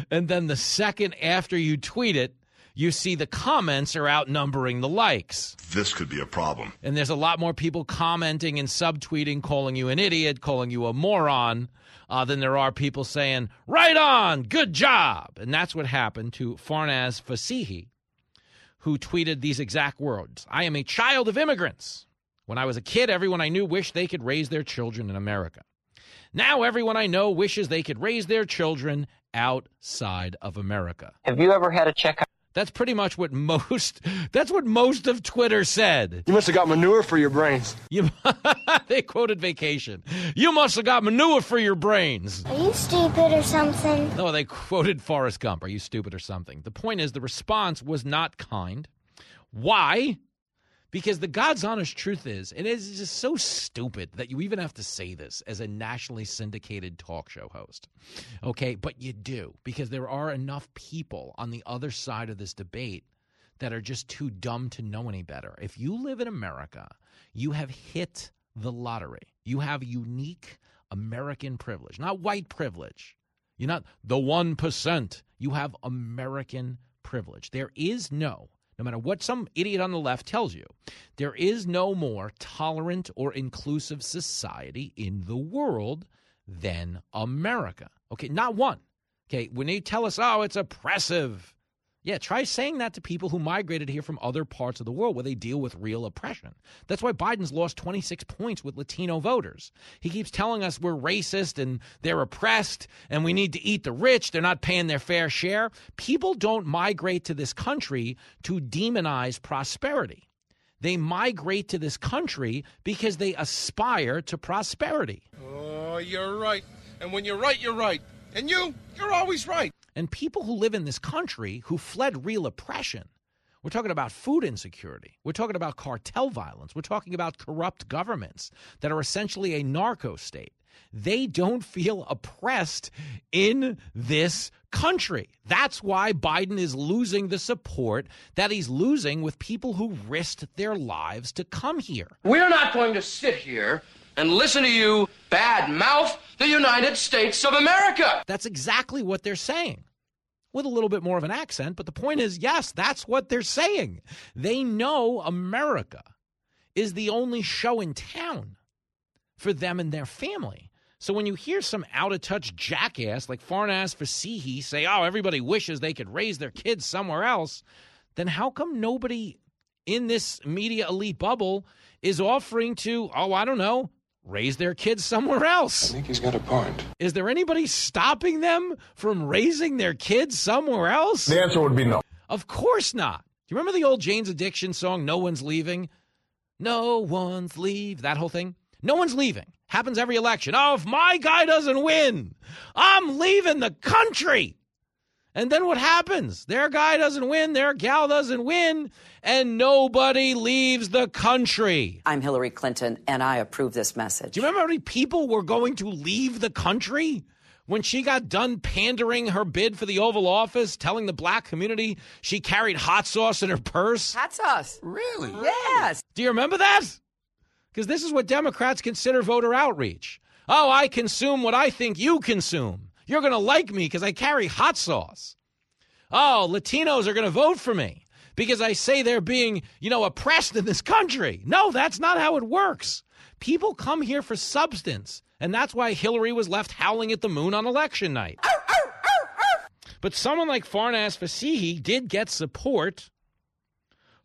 And then the second after you tweet it, you see the comments are outnumbering the likes. This could be a problem. And there's a lot more people commenting and subtweeting, calling you an idiot, calling you a moron, uh, than there are people saying, right on, good job. And that's what happened to Farnaz Fasihi, who tweeted these exact words I am a child of immigrants. When I was a kid, everyone I knew wished they could raise their children in America. Now, everyone I know wishes they could raise their children outside of America. Have you ever had a check? That's pretty much what most <laughs> that's what most of Twitter said. You must have got manure for your brains. You, <laughs> they quoted vacation. You must have got manure for your brains. Are you stupid or something? No, they quoted Forrest Gump. Are you stupid or something? The point is the response was not kind. Why? Because the God's honest truth is, and it is just so stupid that you even have to say this as a nationally syndicated talk show host. Okay, but you do, because there are enough people on the other side of this debate that are just too dumb to know any better. If you live in America, you have hit the lottery. You have unique American privilege, not white privilege. You're not the 1%. You have American privilege. There is no no matter what some idiot on the left tells you, there is no more tolerant or inclusive society in the world than America. Okay, not one. Okay, when they tell us, oh, it's oppressive. Yeah, try saying that to people who migrated here from other parts of the world where they deal with real oppression. That's why Biden's lost 26 points with Latino voters. He keeps telling us we're racist and they're oppressed and we need to eat the rich. They're not paying their fair share. People don't migrate to this country to demonize prosperity. They migrate to this country because they aspire to prosperity. Oh, you're right. And when you're right, you're right. And you, you're always right. And people who live in this country who fled real oppression, we're talking about food insecurity. We're talking about cartel violence. We're talking about corrupt governments that are essentially a narco state. They don't feel oppressed in this country. That's why Biden is losing the support that he's losing with people who risked their lives to come here. We're not going to sit here and listen to you bad mouth the United States of America. That's exactly what they're saying. With a little bit more of an accent, but the point is yes, that's what they're saying. They know America is the only show in town for them and their family. So when you hear some out of touch jackass like Farnaz Fasihi say, oh, everybody wishes they could raise their kids somewhere else, then how come nobody in this media elite bubble is offering to, oh, I don't know, raise their kids somewhere else. I think he's got a point. Is there anybody stopping them from raising their kids somewhere else? The answer would be no. Of course not. Do you remember the old Jane's Addiction song, No One's Leaving? No one's leave. That whole thing? No one's leaving. Happens every election. Oh, if my guy doesn't win, I'm leaving the country. And then what happens? Their guy doesn't win, their gal doesn't win, and nobody leaves the country. I'm Hillary Clinton, and I approve this message. Do you remember how many people were going to leave the country? When she got done pandering her bid for the Oval Office, telling the black community she carried hot sauce in her purse? Hot sauce. Really? Yes. Do you remember that? Because this is what Democrats consider voter outreach. Oh, I consume what I think you consume. You're going to like me because I carry hot sauce. Oh, Latinos are going to vote for me because I say they're being, you know, oppressed in this country. No, that's not how it works. People come here for substance, and that's why Hillary was left howling at the moon on election night. But someone like Farnaz Fasihi did get support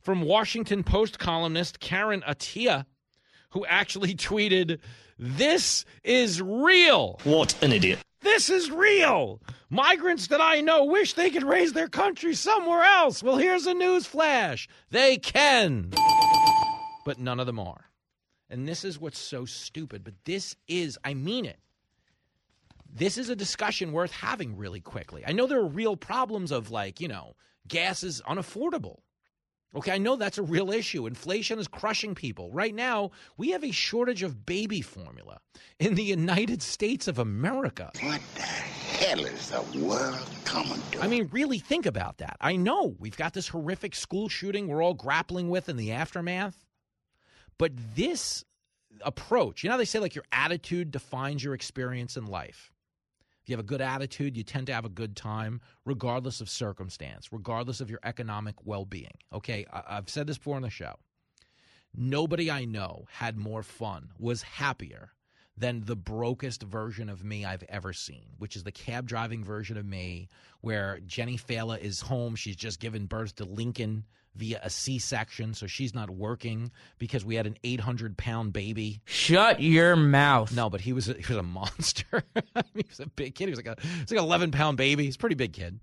from Washington Post columnist Karen Attiah, who actually <laughs> tweeted, This is real. What an idiot. This is real. Migrants that I know wish they could raise their country somewhere else. Well, here's a news flash. They can. But none of them are. And this is what's so stupid. But this is, I mean it. This is a discussion worth having really quickly. I know there are real problems of like, you know, gas is unaffordable. Okay, I know that's a real issue. Inflation is crushing people. Right now, we have a shortage of baby formula in the United States of America. What the hell is the world coming to? I mean, really think about that. I know we've got this horrific school shooting we're all grappling with in the aftermath. But this approach, you know, they say like your attitude defines your experience in life. If you have a good attitude, you tend to have a good time, regardless of circumstance, regardless of your economic well being. Okay, I- I've said this before on the show. Nobody I know had more fun, was happier than the brokest version of me I've ever seen, which is the cab driving version of me where Jenny Failla is home. She's just given birth to Lincoln via a C section, so she's not working because we had an 800 pound baby. Shut your mouth. No, but he was a, he was a <laughs> monster. <laughs> he was a big kid. He was like a he's like an 11 pound baby. He's a pretty big kid,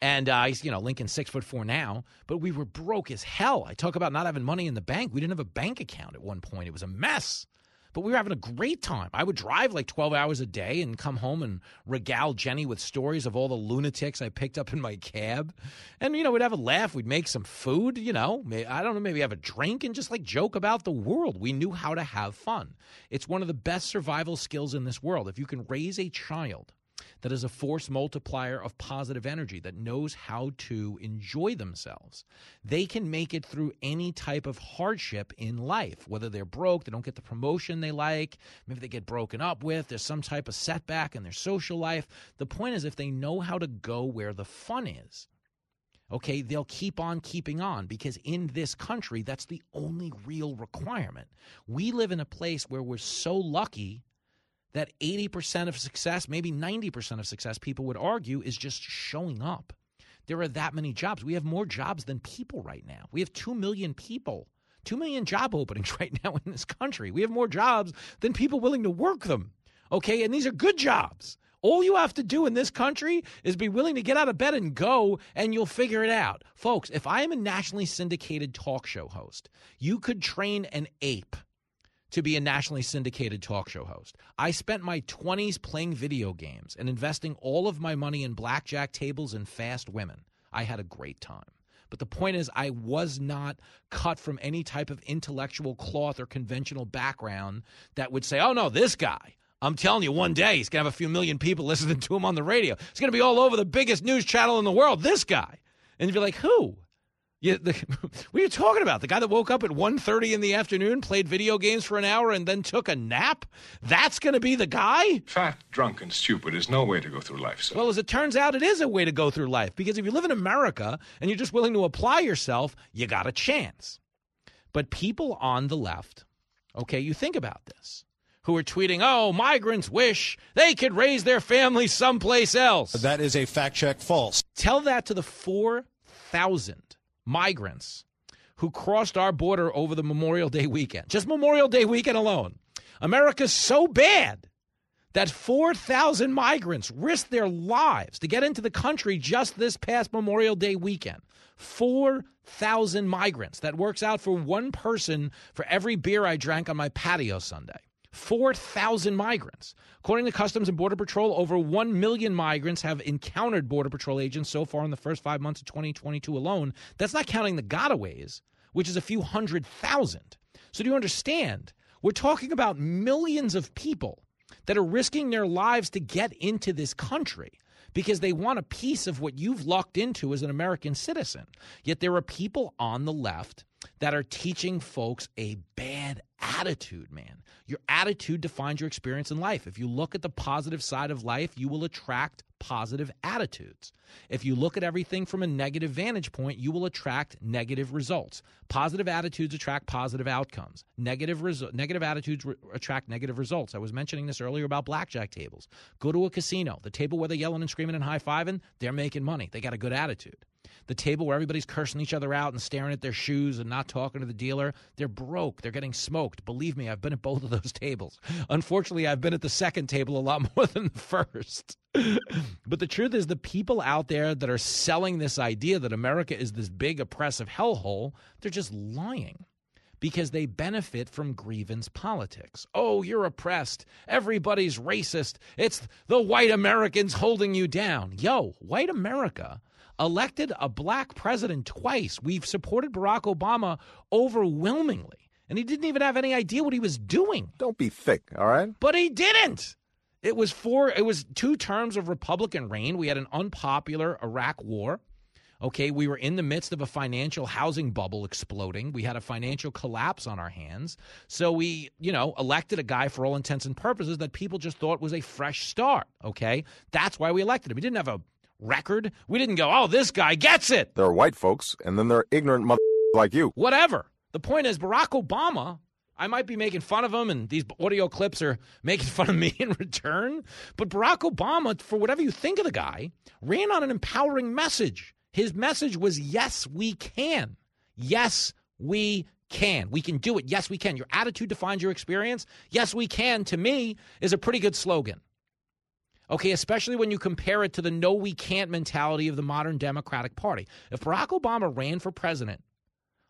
and uh, he's you know Lincoln's six foot four now. But we were broke as hell. I talk about not having money in the bank. We didn't have a bank account at one point. It was a mess. But we were having a great time. I would drive like 12 hours a day and come home and regale Jenny with stories of all the lunatics I picked up in my cab. And, you know, we'd have a laugh. We'd make some food, you know, I don't know, maybe have a drink and just like joke about the world. We knew how to have fun. It's one of the best survival skills in this world. If you can raise a child that is a force multiplier of positive energy that knows how to enjoy themselves. They can make it through any type of hardship in life, whether they're broke, they don't get the promotion they like, maybe they get broken up with, there's some type of setback in their social life. The point is, if they know how to go where the fun is, okay, they'll keep on keeping on because in this country, that's the only real requirement. We live in a place where we're so lucky that 80% of success, maybe 90% of success, people would argue, is just showing up. There are that many jobs. We have more jobs than people right now. We have 2 million people, 2 million job <laughs> openings right now in this country. We have more jobs than people willing to work them. Okay, and these are good jobs. All you have to do in this country is be willing to get out of bed and go, and you'll figure it out. Folks, if I am a nationally syndicated talk show host, you could train an ape to be a nationally syndicated talk show host. I spent my 20s playing video games and investing all of my money in blackjack tables and fast women. I had a great time. But the point is, I was not cut from any type of intellectual cloth or conventional background that would say, oh no, this guy. I'm telling you, one day he's going to have a few million people <laughs> listening to him on the radio. He's going to be all over the biggest news channel in the world, this guy. And you'd be like, who? Yeah, the, <laughs> what are you talking about? The guy that woke up at 1.30 in the afternoon, played video games for an hour, and then took a nap? That's going to be the guy? Fat, drunk, and stupid is no way to go through life, sir. Well, as it turns out, it is a way to go through life because if you live in America and you're just willing to apply yourself, you got a chance. But people on the left, okay, you think about this, who are tweeting, oh, migrants wish they could raise their families someplace else. That is a fact check false. Tell that to the 4,000 migrants who crossed our border over the Memorial Day weekend, just Memorial Day weekend alone. America's so bad that 4,000 migrants risked their lives to get into the country just this past Memorial Day weekend. 4,000 migrants. That works out for one person for every beer I drank on my patio Sunday. 4,000 migrants. According to Customs and Border Patrol, over 1 million migrants have encountered Border Patrol agents so far in the first five months of 2022 alone. That's not counting the gotaways, which is a few hundred thousand. So, do you understand? We're talking about millions of people that are risking their lives to get into this country because they want a piece of what you've locked into as an American citizen. Yet there are people on the left that are teaching folks a bad attitude, man. Your attitude defines your experience in life. If you look at the positive side of life, you will attract positive attitudes. If you look at everything from a negative vantage point, you will attract negative results. Positive attitudes attract positive outcomes. Negative resu- negative attitudes re- attract negative results. I was mentioning this earlier about blackjack tables. Go to a casino, the table where they're yelling and screaming and high fiving, they're making money. They got a good attitude the table where everybody's cursing each other out and staring at their shoes and not talking to the dealer, they're broke. They're getting smoked. Believe me, I've been at both of those <laughs> tables. Unfortunately, I've been at the second table a lot <laughs> more than the first. <laughs> but the truth is, the people out there that are selling this idea that America is this big oppressive hellhole, they're just lying because they benefit from grievance politics. Oh, you're oppressed. Everybody's racist. It's the white Americans holding you down. Yo, white America elected a black president twice. We've supported Barack Obama overwhelmingly, and he didn't even have any idea what he was doing. Don't be thick, all right? But he didn't. It was four it was two terms of Republican reign. We had an unpopular Iraq war. Okay, we were in the midst of a financial housing bubble exploding. We had a financial collapse on our hands. So we, you know, elected a guy for all intents and purposes that people just thought was a fresh start. Okay, that's why we elected him. He didn't have a record. We didn't go, oh, this guy gets it. There are white folks, and then there are ignorant mother <laughs> like you. Whatever. The point is, Barack Obama, I might be making fun of him, and these audio clips are <laughs> making fun of me in return. But Barack Obama, for whatever you think of the guy, ran on an empowering message. His message was, yes, we can. Yes, we can. We can do it. Yes, we can. Your attitude defines your experience. Yes, we can, to me, is a pretty good slogan. Okay, especially when you compare it to the no, we can't mentality of the modern Democratic Party. If Barack Obama ran for president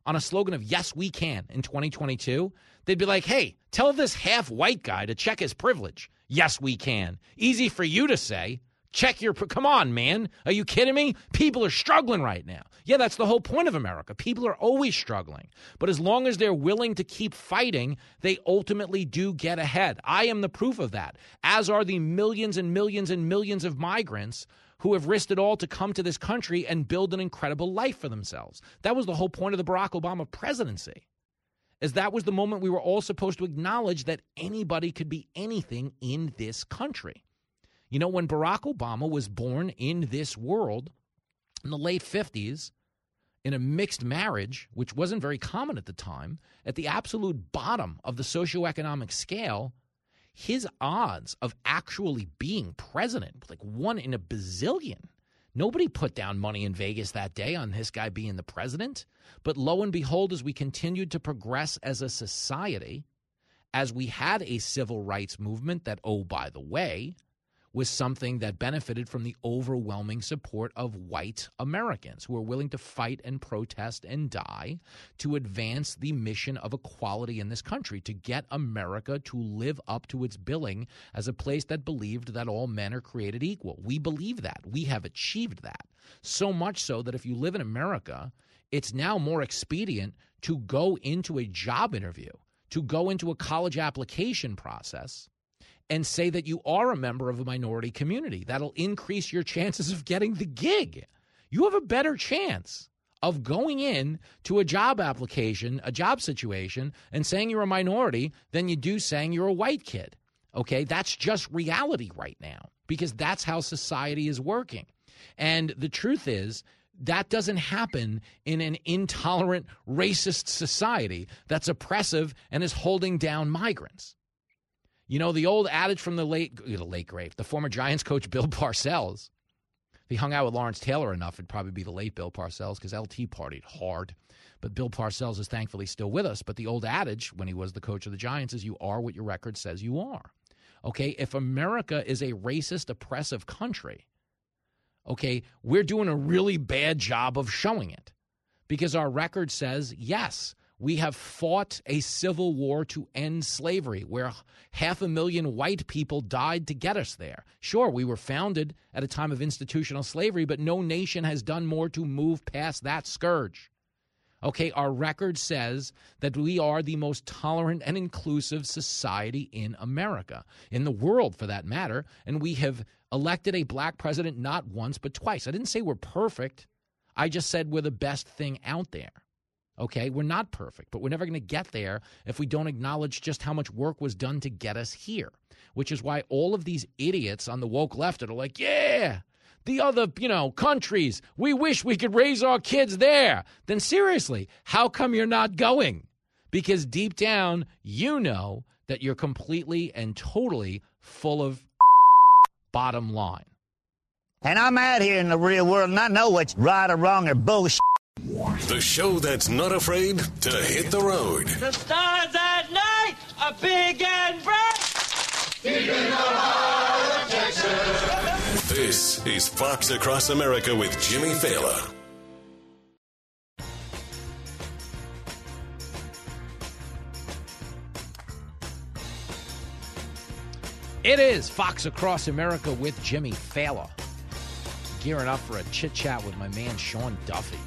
on a slogan of yes, we can in 2022, they'd be like, hey, tell this half white guy to check his privilege. Yes, we can. Easy for you to say. Check your. Come on, man. Are you kidding me? People are struggling right now. Yeah, that's the whole point of America. People are always struggling. But as long as they're willing to keep fighting, they ultimately do get ahead. I am the proof of that, as are the millions and millions and millions of migrants who have risked it all to come to this country and build an incredible life for themselves. That was the whole point of the Barack Obama presidency. As that was the moment we were all supposed to acknowledge that anybody could be anything in this country. You know, when Barack Obama was born in this world in the late 50s, in a mixed marriage, which wasn't very common at the time, at the absolute bottom of the socioeconomic scale, his odds of actually being president, like one in a bazillion. Nobody put down money in Vegas that day on this guy being the president. But lo and behold, as we continued to progress as a society, as we had a civil rights movement that, oh, by the way, was something that benefited from the overwhelming support of white Americans who were willing to fight and protest and die to advance the mission of equality in this country, to get America to live up to its billing as a place that believed that all men are created equal. We believe that. We have achieved that. So much so that if you live in America, it's now more expedient to go into a job interview, to go into a college application process and say that you are a member of a minority community. That'll increase your chances of getting the gig. You have a better chance of going in to a job application, a job situation, and saying you're a minority than you do saying you're a white kid. Okay, that's just reality right now because that's how society is working. And the truth is, that doesn't happen in an intolerant, racist society that's oppressive and is holding down migrants. You know, the old adage from the late, the late great, the former Giants coach Bill <laughs> Parcells, he hung out with Lawrence Taylor enough, it'd probably be the late Bill Parcells because LT partied hard. But Bill Parcells is thankfully still with us. But the old adage when he was the coach of the Giants is you are what your record says you are. Okay, if America is a racist, oppressive country, okay, we're doing a really bad job of showing it because our record says yes, we have fought a civil war to end slavery where half a million white people died to get us there. Sure, we were founded at a time of institutional slavery, but no nation has done more to move past that scourge. Okay, our record says that we are the most tolerant and inclusive society in America, in the world for that matter, and we have elected a black president not once but twice. I didn't say we're perfect. I just said we're the best thing out there. Okay, we're not perfect, but we're never going to get there if we don't acknowledge just how much work was done to get us here. Which is why all of these idiots on the woke left are like, yeah, the other, you know, countries, we wish we could raise our kids there. Then seriously, how come you're not going? Because deep down, you know that you're completely and totally full of bottom line. And I'm out here in the real world and I know what's right or wrong or bullshit. The show that's not afraid to hit the road. The stars at night are big and bright. Deep in the heart of Texas. This is Fox Across America with Jimmy Failla. It is Fox Across America with Jimmy Failla. Gearing up for a chit chat with my man Sean Duffy,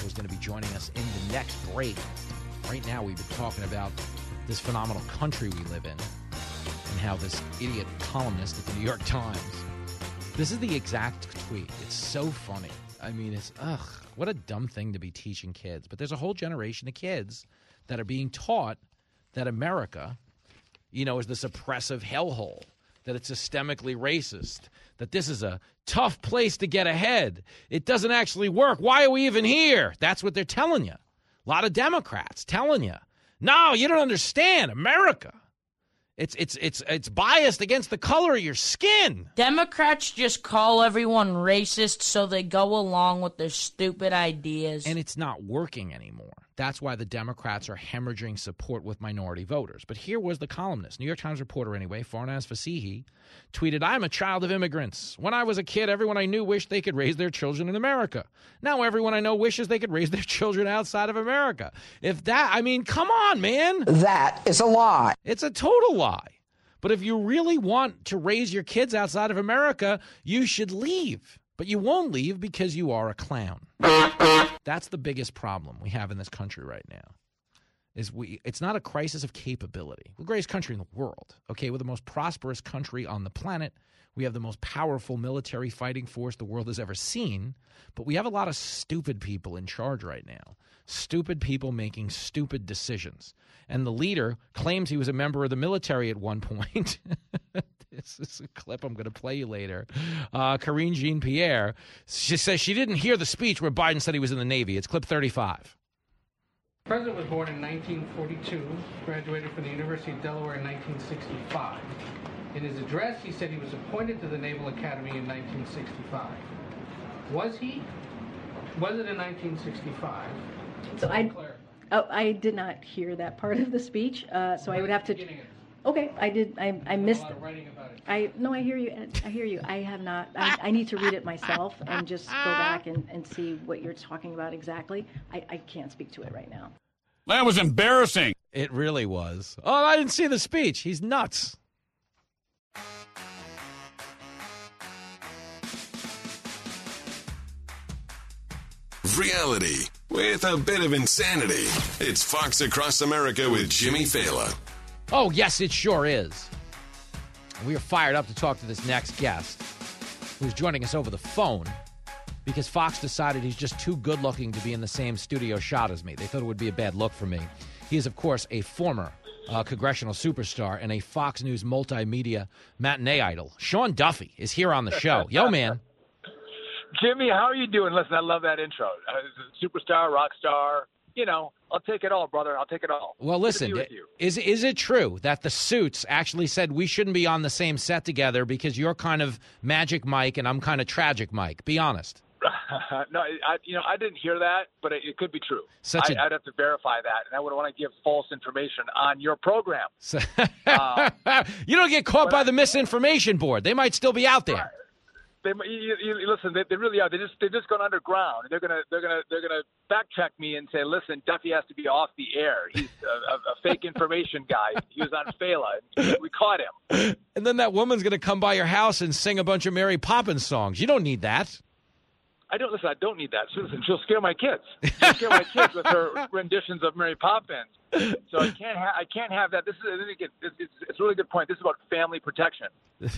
who's going to be joining us in the next break. Right now, we've been talking about this phenomenal country we live in and how this idiot columnist at the New York Times. This is the exact tweet. It's so funny. I mean, it's ugh, what a dumb thing to be teaching kids. But there's a whole generation of kids that are being taught that America, you know, is this oppressive hellhole, that it's systemically racist, that this is a tough place to get ahead. It doesn't actually work. Why are we even here? That's what they're telling you. A lot of Democrats telling you, no, you don't understand America. It's it's it's it's biased against the color of your skin. Democrats just call everyone racist so they go along with their stupid ideas. And it's not working anymore. That's why the Democrats are hemorrhaging support with minority voters. But here was the columnist, New York Times reporter anyway, Farnaz Fasihi, tweeted, I'm a child of immigrants. When I was a kid, everyone I knew wished they could raise their children in America. Now everyone I know wishes they could raise their <laughs> children outside of America. If that, I mean, come on, man. That is a lie. It's a total lie. But if you really want to raise your kids outside of America, you should leave. But you won't leave because you are a clown. That's the biggest problem we have in this country right now. Is we it's not a crisis of capability. We're the greatest country in the world. Okay, we're the most prosperous country on the planet. We have the most powerful military fighting force the world has ever seen, but we have a lot of stupid people in charge right now. Stupid people making stupid decisions. And the leader claims he was a member of the military at one point. <laughs> this is a clip I'm going to play you later. Uh, Karine Jean Pierre, she says she didn't hear the speech where Biden said he was in the Navy. It's clip 35. The president was born in 1942, graduated from the University of Delaware in 1965. In his address, he said he was appointed to the Naval Academy in 1965. Was he? Was it in 1965? So I, oh, I did not hear that part of the speech, uh, so I would have to. Okay, I did. I, I missed. I no, I hear you. I hear you. I have not. I, I need to read it myself and just go back and, and see what you're talking about exactly. I, I can't speak to it right now. That was embarrassing. It really was. Oh, I didn't see the speech. He's nuts. Reality with a bit of insanity. It's Fox Across America with Jimmy Failla. Oh, yes, it sure is. We are fired up to talk to this next guest who's joining us over the phone because Fox decided he's just too good looking to be in the same studio shot as me. They thought it would be a bad look for me. He is, of course, a former uh, congressional superstar and a Fox News multimedia matinee idol. Sean Duffy is here on the show. Yo, man. Jimmy, how are you doing? Listen, I love that intro. Uh, superstar, rock star, you know, I'll take it all, brother. I'll take it all. Well, listen, be with you. is is it true that the suits actually said we shouldn't be on the same set together because you're kind of Magic Mike and I'm kind of Tragic Mike? Be honest. <laughs> no, I, you know, I didn't hear that, but it, it could be true. Such I, I'd have to verify that, and I wouldn't want to give false information on your program. <laughs> You don't get caught by the misinformation board. They might still be out there. They, you, you, listen, they, they really are. They just they're just going underground. They're gonna they're gonna they're gonna fact check me and say, listen, Duffy has to be off the air. He's a, a, a fake information guy. He was on Failla. We caught him. And then that woman's going to come by your house and sing a bunch of Mary Poppins songs. You don't need that. I don't listen. I don't need that. Listen, she'll scare my kids. She'll scare my kids with her <laughs> renditions of Mary Poppins. So I can't. Ha- I can't have that. This is. I think it- it's, it's, it's a really good point. This is about family protection,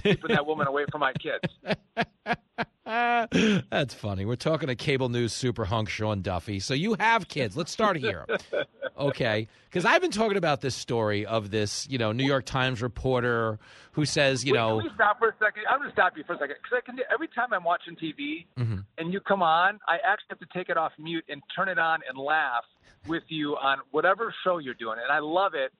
keeping that woman away from my kids. <laughs> That's funny. We're talking to cable news super hunk Sean Duffy. So you have kids. Let's start here. Okay. Because I've been talking about this story of this, you know, New York Times reporter who says, you Wait, know, stop for a second? I'm going to stop you for a second because I can. do- Every time I'm watching TV Mhm. and you come on, I actually have to take it off mute and turn it on and laugh with you on whatever show you're doing, it. and I love it.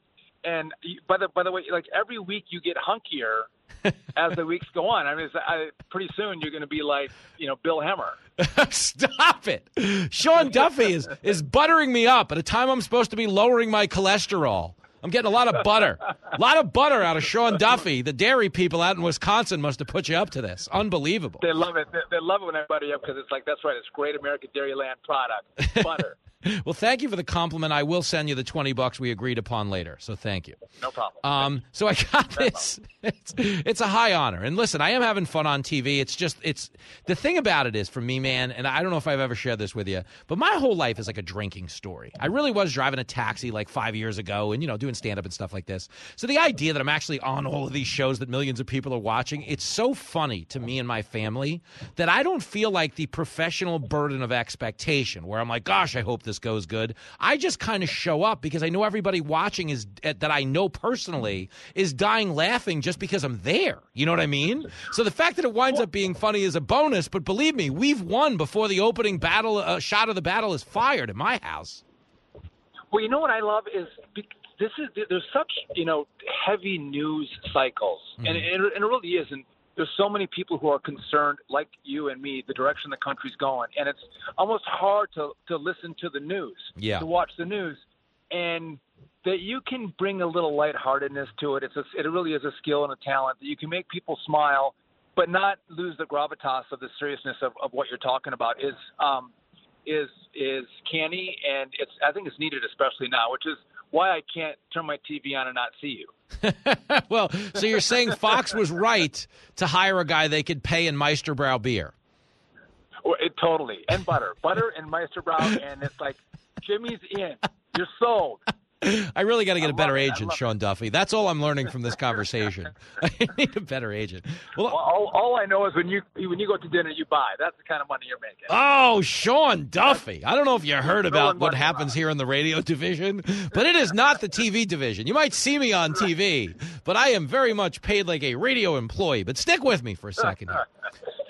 And by the by the way, like every week you get hunkier <laughs> as the weeks go on. I mean, it's, I, pretty soon you're going to be like, you know, Bill Hemmer. <laughs> Stop it. Sean Duffy is, is buttering me up at a time I'm supposed to be lowering my cholesterol. I'm getting a lot of butter. A lot of butter out of Sean Duffy. The dairy people out in Wisconsin must have put you up to this. Unbelievable. They love it. They, they love it when I butter you up because it's like that's right. It's great American Dairyland product, butter. <laughs> <laughs> Well, thank you for the compliment. I will send you the 20 bucks we agreed upon later. So thank you. No problem. Um, so I got this. <laughs> It's, it's a high honor. And listen, I am having fun on TV. It's just, it's the thing about it is for me, man, and I don't know if I've ever shared this with you, but my whole life is like a drinking story. I really was driving a taxi like five years ago and, you know, doing stand up and stuff like this. So the idea that I'm actually on all of these shows that millions of people are watching, it's so funny to me and my family that I don't feel like the professional burden of expectation where I'm like, gosh, I hope this goes good. I just kind of show up because I know everybody watching is eh, that I know personally is dying laughing just because I'm there. You know what I mean? So the fact that it winds up being funny is a bonus, but believe me, we've won before the opening battle uh, shot of the battle is fired at my house. Well, you know what I love is this is there's such you know heavy news cycles, and, it, and it really is. There's so many people who are concerned, like you and me, the direction the country's going, and it's almost hard to to listen to the news, Yeah. to watch the news, and that you can bring a little lightheartedness to it. It's a, it really is a skill and a talent that you can make people smile, but not lose the gravitas of the seriousness of, of what you're talking about. Is um, is is canny, and it's I think it's needed especially now, which is why I can't turn my TV on and not see you. <laughs> well, so you're saying Fox was right to hire a guy they could pay in Meister Brau beer. Or it, totally, and butter, butter and Meister Brau, and it's like Jimmy's in. You're sold. <laughs> I really got to get a better. Agent, Sean Duffy. That's all I'm learning from this <laughs> conversation. <laughs> I need a better agent. Well, all, all I know is when you when you go to dinner, you buy. That's the kind of money you're making. Oh, Sean Duffy. I don't know if you heard about what happens here in the radio division, but it is not the TV division. You might see me on TV, but I am very much paid like a radio employee. But stick with me for a second here.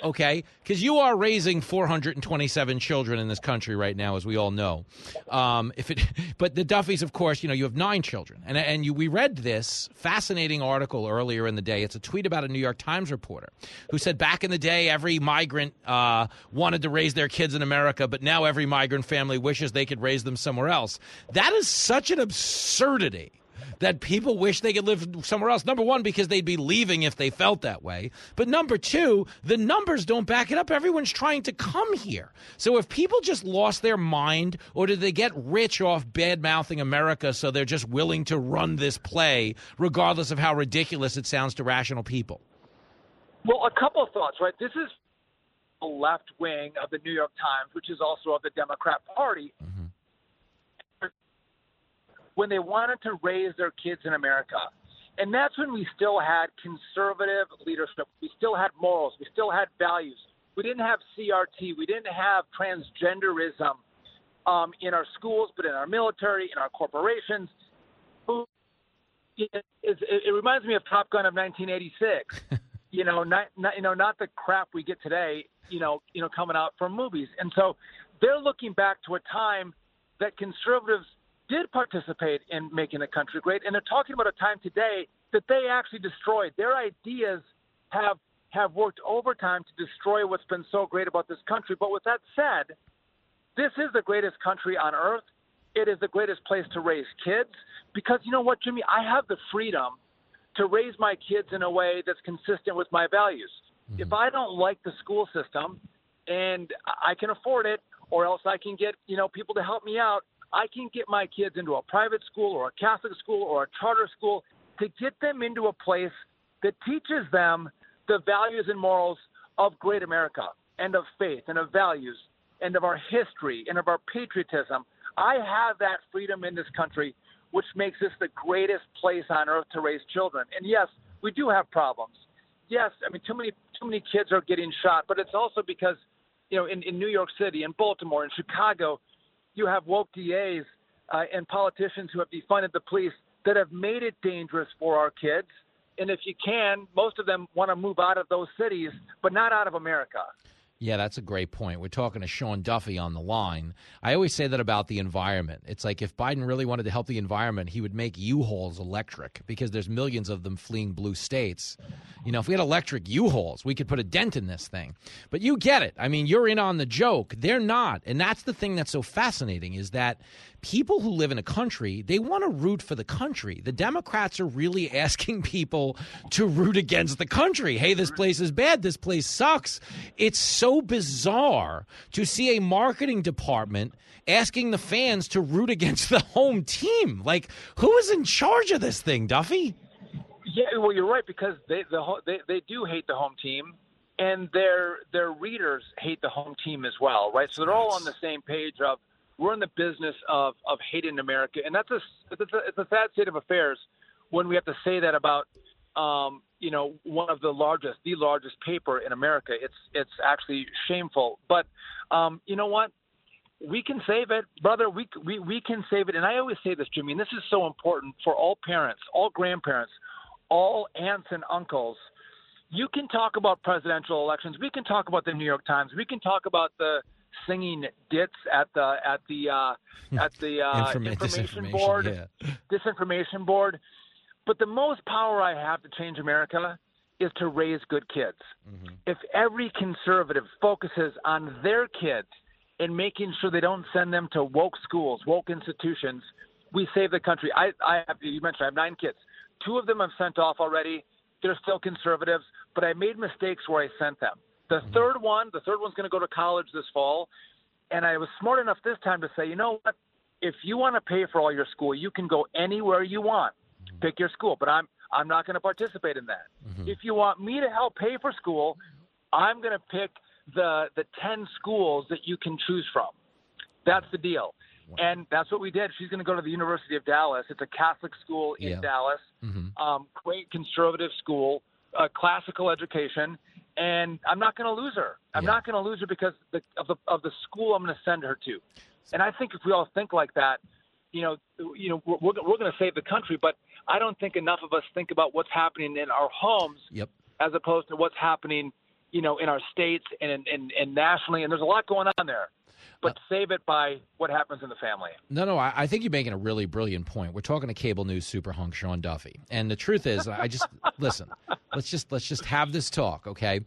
Okay, because you are raising 427 children in this country right now, as we all know. Um, if it, but the Duffys, of course, you know you have nine children, and and you we read this fascinating article earlier in the day. It's a tweet about a New York Times reporter who said back in the day every migrant uh, wanted to raise their kids in America, but now every migrant family wishes they could raise them somewhere else. That is such an absurdity that people wish they could live somewhere else. Number one, because they'd be leaving if they felt that way. But number two, the numbers don't back it up. Everyone's trying to come here. So if people just lost their mind, or did they get rich off bad mouthing America so they're just willing to run this play, regardless of how ridiculous it sounds to rational people? Well, a couple of thoughts, right? This is the left wing of the New York Times, which is also of the Democrat Party. Mm-hmm. When they wanted to raise their kids in America. And that's when we still had conservative leadership. We still had morals. We still had values. We didn't have CRT. We didn't have transgenderism um, in our schools, but in our military, in our corporations. It, it, it reminds me of Top Gun of 1986 <laughs> you know, not, not you know, not the crap we get today, you know, you know, coming out from movies. And so they're looking back to a time that conservatives did participate in making the country great, and they're talking about a time today that they actually destroyed. Their ideas have have worked overtime to destroy what's been so great about this country. But with that said, this is the greatest country on earth. It is the greatest place to raise kids because you know what, Jimmy? I have the freedom to raise my kids in a way that's consistent with my values. Mm-hmm. If I don't like the school system and I can afford it, or else I can get you know people to help me out, I can get my kids into a private school or a Catholic school or a charter school to get them into a place that teaches them the values and morals of great America and of faith and of values and of our history and of our patriotism. I have that freedom in this country, which makes this the greatest place on earth to raise children. And yes, we do have problems. Yes, I mean too many too many kids are getting shot, but it's also because you know in, in New York City, in Baltimore, in Chicago, you have woke DAs uh, and politicians who have defunded the police that have made it dangerous for our kids. And if you can, most of them want to move out of those cities, but not out of America. Yeah, that's a great point. We're talking to Sean Duffy on the line. I always say that about the environment. It's like if Biden really wanted to help the environment, he would make U-Hauls electric because there's millions of them fleeing blue states. You know, if we had electric U-Hauls, we could put a dent in this thing. But you get it. I mean, you're in on the joke. They're not. And that's the thing that's so fascinating is that people who live in a country, they want to root for the country. The Democrats are really <laughs> asking people to root against the country. Hey, this place is bad. This place sucks. It's so bizarre to see a marketing department asking the fans to root against <laughs> the home team. Like, who is in charge of this thing, Duffy? Yeah, well, you're right because they the they they do hate the home team, and their their readers hate the home team as well, right? So they're all on the same page of we're in the business of of hating America, and that's a it's a, it's a sad state of affairs when we have to say that about um, you know one of the largest, the largest paper in America. It's it's actually shameful, but um, you know what? We can save it, brother. We, we we can save it, and I always say this, Jimmy, and this is so important for all parents, all grandparents, all aunts and uncles. You can talk about presidential elections. We can talk about the New York Times. We can talk about the singing dits at the at the uh, at the uh, <laughs> Informa- information disinformation, board, yeah. disinformation board. But the most power I have to change America is to raise good kids. Mm-hmm. If every conservative focuses on their kids and making sure they don't send them to woke schools, woke institutions, we save the country. I, I have, you mentioned I have nine kids. Two of them I've sent off already. They're still conservatives, but I made mistakes where I sent them. The Mm-hmm. third one, the third one's going to go to college this fall, and I was smart enough this time to say, you know what? If you want to pay for all your school, you can go anywhere you want. Pick your school, but I'm I'm not going to participate in that. If you want me to help pay for school, I'm going to pick the the 10 schools that you can choose from. That's the deal. And that's what we did. She's going to go to the University of Dallas. It's a Catholic school in Yeah. Dallas, Mm-hmm. um, great conservative school, uh, classical education. And I'm not going to lose her. I'm not going to lose her because the, of the of the school I'm going to send her to. And I think if we all think like that, you know, you know, we're, we're, going to save the country. But I don't think enough of us think about what's happening in our homes Yep. as opposed to what's happening, you know, in our states and, and, and nationally. And there's a lot going on there. But uh, save it by what happens in the family. No, no, I, I think you're making a really brilliant point. We're talking to cable news super hunk Sean Duffy, and the truth is, I just <laughs> listen. Let's just let's just have this talk, okay?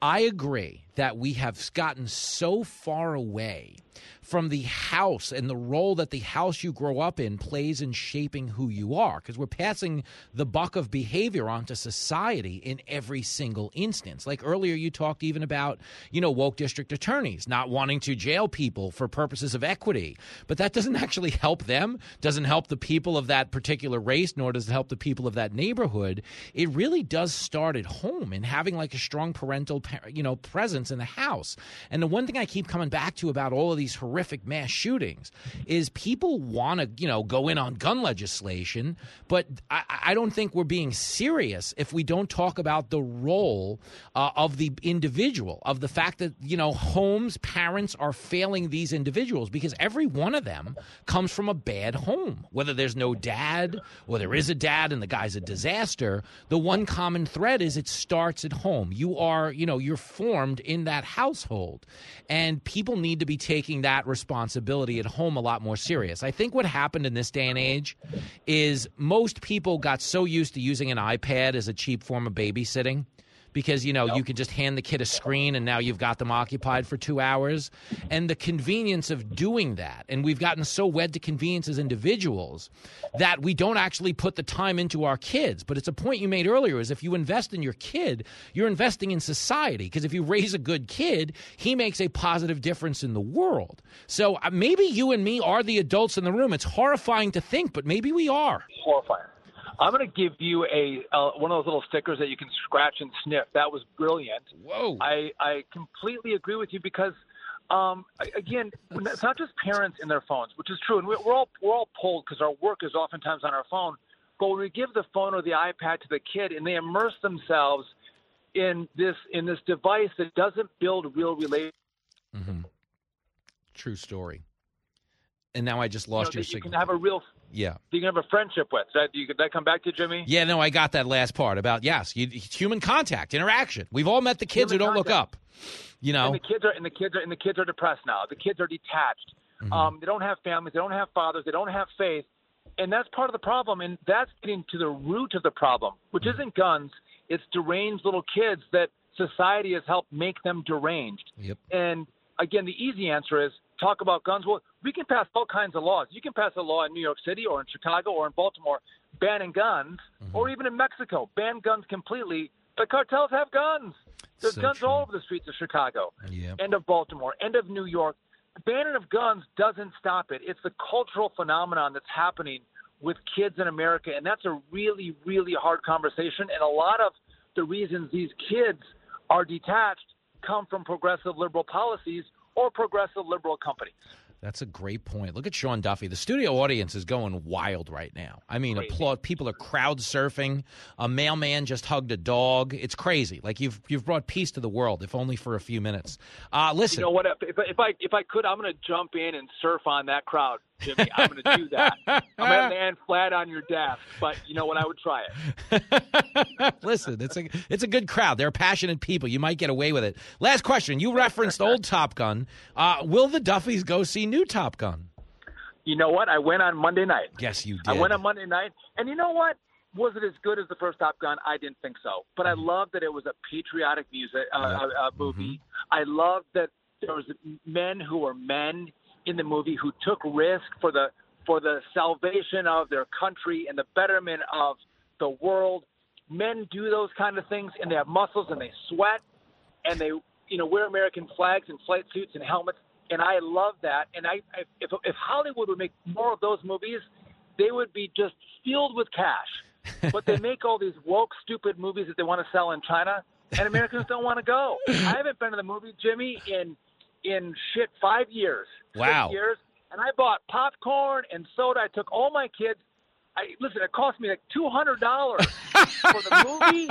I agree that we have gotten so far away from the house and the role that the house you grow up in plays in shaping who you are because we're passing the buck of behavior onto society in every single instance. Like earlier you talked even about you know woke district attorneys not wanting to jail people for purposes of equity. But that doesn't <laughs> actually help them doesn't help the people of that particular race nor does it help the people of that neighborhood. It really does start at home and having like a strong parental you know presence in the house. And the one thing i keep coming back to about all of these horrific mass shootings is people want to you know go in on gun legislation but i, I don't think we're being serious if we don't talk about the role uh, of the individual of the fact that you know homes parents are failing these individuals because every one of them comes from a bad home. Whether there's no dad or there is a dad and the guy's a disaster the one common thread is it starts at home. You are you know you're formed in that household. And people need to be taking taking that responsibility at home a lot more serious. I think what happened in this day and age is most people got so used to using an iPad as a cheap form of babysitting because you know you can just hand the kid a screen and now you've got them occupied for two hours. And the convenience of doing that and we've gotten so wed to convenience as individuals that we don't actually put the time into our kids. But it's a point you made earlier is if you invest in your kid you're investing in society. Because if you raise a good kid he makes a positive difference in the world. So uh, maybe you and me are the adults in the room. It's horrifying to think but maybe we are. Horrifying I'm going to give you a uh, one of those little stickers that you can scratch and sniff. That was brilliant. Whoa! I I completely agree with you because, um, again, it's not just parents in their phones, which is true, and we're all we're all pulled because our work is oftentimes on our phone. But when we give the phone or the iPad to the kid and they immerse themselves in this in this device that doesn't build real relationships. Mm-hmm. True story. And now I just lost you know, your you signal. can have a real yeah. You can have a friendship with. That you could that come back to Jimmy? Yeah, no, I got that last part about yes, you, human contact, interaction. We've all met the kids Human who don't look up. You know, And the kids are and the kids are and the kids are depressed now. The kids are detached. Mm-hmm. Um, they don't have families. They don't have fathers. They don't have faith. And that's part of the problem. And that's getting to the root of the problem, which Mm-hmm. isn't guns. It's deranged little kids that society has helped make them deranged. Yep. And again, the easy answer is talk about guns. Well, we can pass all kinds of laws. You can pass a law in New York City or in Chicago or in Baltimore banning guns, Mm-hmm. or even in Mexico, ban guns completely. The cartels have guns. There's So guns true. all over the streets of Chicago Yep. and of Baltimore and of New York. Banning of guns doesn't stop it. It's the cultural phenomenon that's happening with kids in America, and that's a really, really hard conversation. And a lot of the reasons these kids are detached come from progressive liberal policies or progressive liberal companies. That's a great point. Look at Sean Duffy. The studio audience is going wild right now. I mean, applaud. People are crowd surfing. A mailman just hugged a dog. It's crazy. Like you've you've brought peace to the world, if only for a few minutes. Uh, listen, You know what? If, if I if I could, I'm going to jump in and surf on that crowd, Jimmy. I'm going to do that. I'm going <laughs> to land flat on your desk. But you know what? I would try it. <laughs> listen. It's a it's a good crowd. They're passionate people. You might get away with it. Last question. You referenced old Top Gun. Uh, will the Duffys go see new Top Gun? You know what? I went on Monday night. Yes, you did. I went on Monday night, and you know what? Was it as good as the first Top Gun? I didn't think so, but I loved that it was a patriotic music uh, movie. I loved that there was men who were men in the movie who took risk for the for the salvation of their country and the betterment of the world. Men do those kind of things, and they have muscles, and they sweat, and they you know wear American flags and flight suits and helmets. And I love that. And I, I if if Hollywood would make more of those movies, they would be just filled with cash. <laughs> but they make all these woke, stupid movies that they want to sell in China, and Americans don't want to go. <laughs> I haven't been to the movie, Jimmy, in in shit five years. Wow. years, and I bought popcorn and soda. I took all my kids. I listen. It cost me like two hundred dollars <laughs> for the movie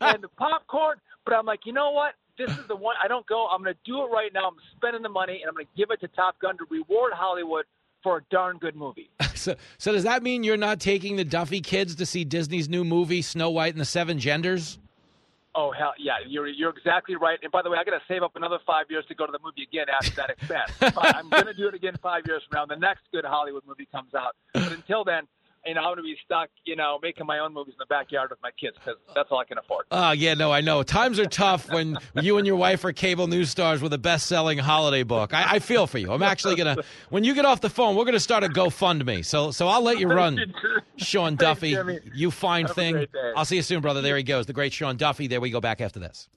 and the popcorn. But I'm like, you know what? This is the one. I don't go. I'm going to do it right now. I'm spending the money, and I'm going to give it to Top Gun to reward Hollywood for a darn good movie. <laughs> So, so does that mean you're not taking the Duffy kids to see Disney's new movie Snow White and the Seven Genders? Oh hell yeah, you're you're exactly right. And by the way, I got to save up another five years to go to the movie again after that expense. I'm going to do it again five years from now. The next good Hollywood movie comes out. But until then, know, I'm going to be stuck, you know, making my own movies in the backyard with my kids because that's all I can afford. Oh, yeah, no, I know. Times are tough when you and your wife are cable news stars with a best selling holiday book. I, I feel for you. I'm actually going to, when you get off the phone, we're going to start a GoFundMe. So, so I'll let you run, Sean Duffy. Jimmy. You fine Have thing. I'll see you soon, brother. There he goes, the great Sean Duffy. There we go back after this.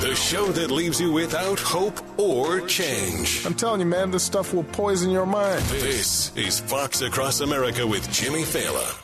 The show that leaves you without hope or change. I'm telling you, man, this stuff will poison your mind. This is Fox Across America with Jimmy Failla.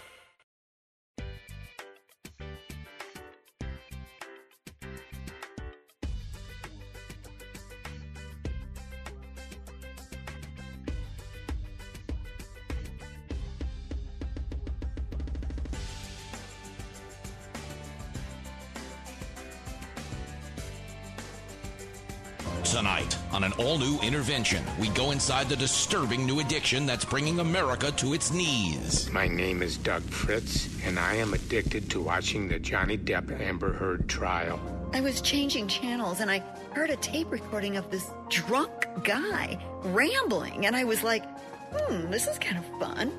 On an all new intervention, we go inside the disturbing new addiction that's bringing America to its knees. My name is Doug Fritz, and I am addicted to watching the Johnny Depp Amber Heard trial. I was changing channels and I heard a tape recording of this drunk guy rambling, and I was like, hmm, this is kind of fun.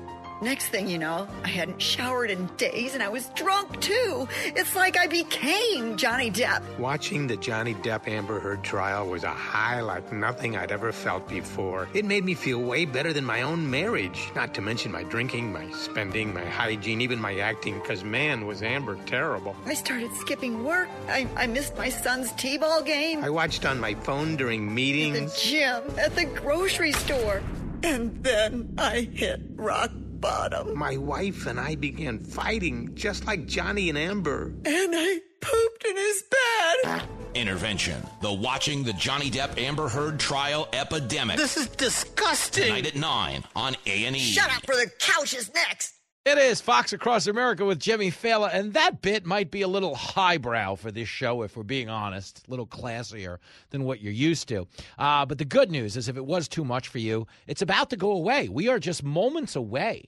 Next thing you know, I hadn't showered in days and I was drunk too. It's like I became Johnny Depp. Watching the Johnny Depp Amber Heard trial was a high like nothing I'd ever felt before. It made me feel way better than my own marriage, not to mention my drinking, my spending, my hygiene, even my acting, because man, was Amber terrible. I started skipping work. I, I missed my son's T ball game. I watched on my phone during meetings. At the gym, at the grocery store. And then I hit rock bottom. My wife and I began fighting just like Johnny and Amber. And I pooped in his bed. Intervention. The Watching the Johnny Depp Amber Heard Trial Epidemic. This is disgusting. Tonight at 9 on A&E. Shut up for the couch is next. It is Fox Across America with Jimmy Failla, and that bit might be a little highbrow for this show, if we're being honest, a little classier than what you're used to. Uh, but the good news is, if it was too much for you, it's about to go away. We are just moments away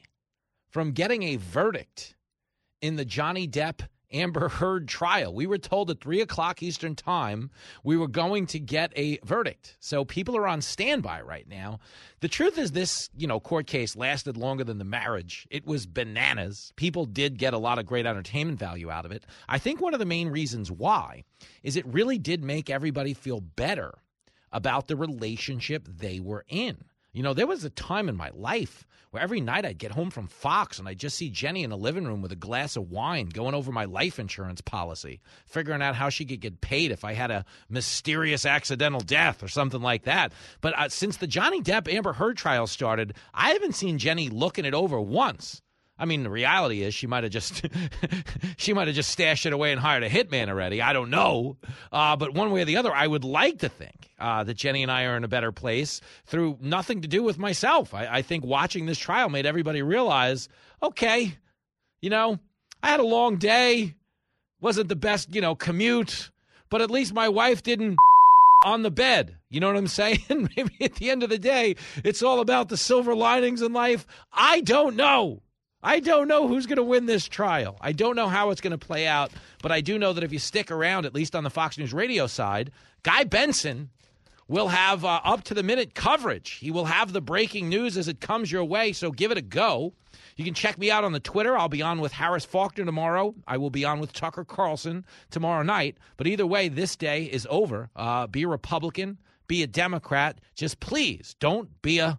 from getting a verdict in the Johnny Depp Amber Heard trial. We were told at 3 o'clock Eastern Time we were going to get a verdict. So people are on standby right now. The truth is, this you know court case lasted longer than the marriage. It was bananas. People did get a lot of great entertainment value out of it. I think one of the main reasons why is it really did make everybody feel better about the relationship they were in. You know, there was a time in my life where every night I'd get home from Fox and I'd just see Jenny in the living room with a glass of wine going over my life insurance policy, figuring out how she could get paid if I had a mysterious accidental death or something like that. But uh, since the Johnny Depp Amber Heard trial started, I haven't seen Jenny looking it over once. I mean, the reality is she might have just <laughs> she might have just stashed it away and hired a hitman already. I don't know, uh, but one way or the other, I would like to think uh, that Jenny and I are in a better place through nothing to do with myself. I, I think watching this trial made everybody realize, okay, you know, I had a long day, wasn't the best, you know, commute, but at least my wife didn't <laughs> on the bed. You know what I'm saying? <laughs> Maybe at the end of the day, it's all about the silver linings in life. I don't know. I don't know who's going to win this trial. I don't know how it's going to play out, but I do know that if you stick around, at least on the Fox News radio side, Guy Benson will have uh, up to the minute coverage. He will have the breaking news as it comes your way, so give it a go. You can check me out on the Twitter. I'll be on with Harris Faulkner tomorrow. I will be on with Tucker Carlson tomorrow night. But either way, this day is over. Uh, be a Republican, be a Democrat. Just please don't be a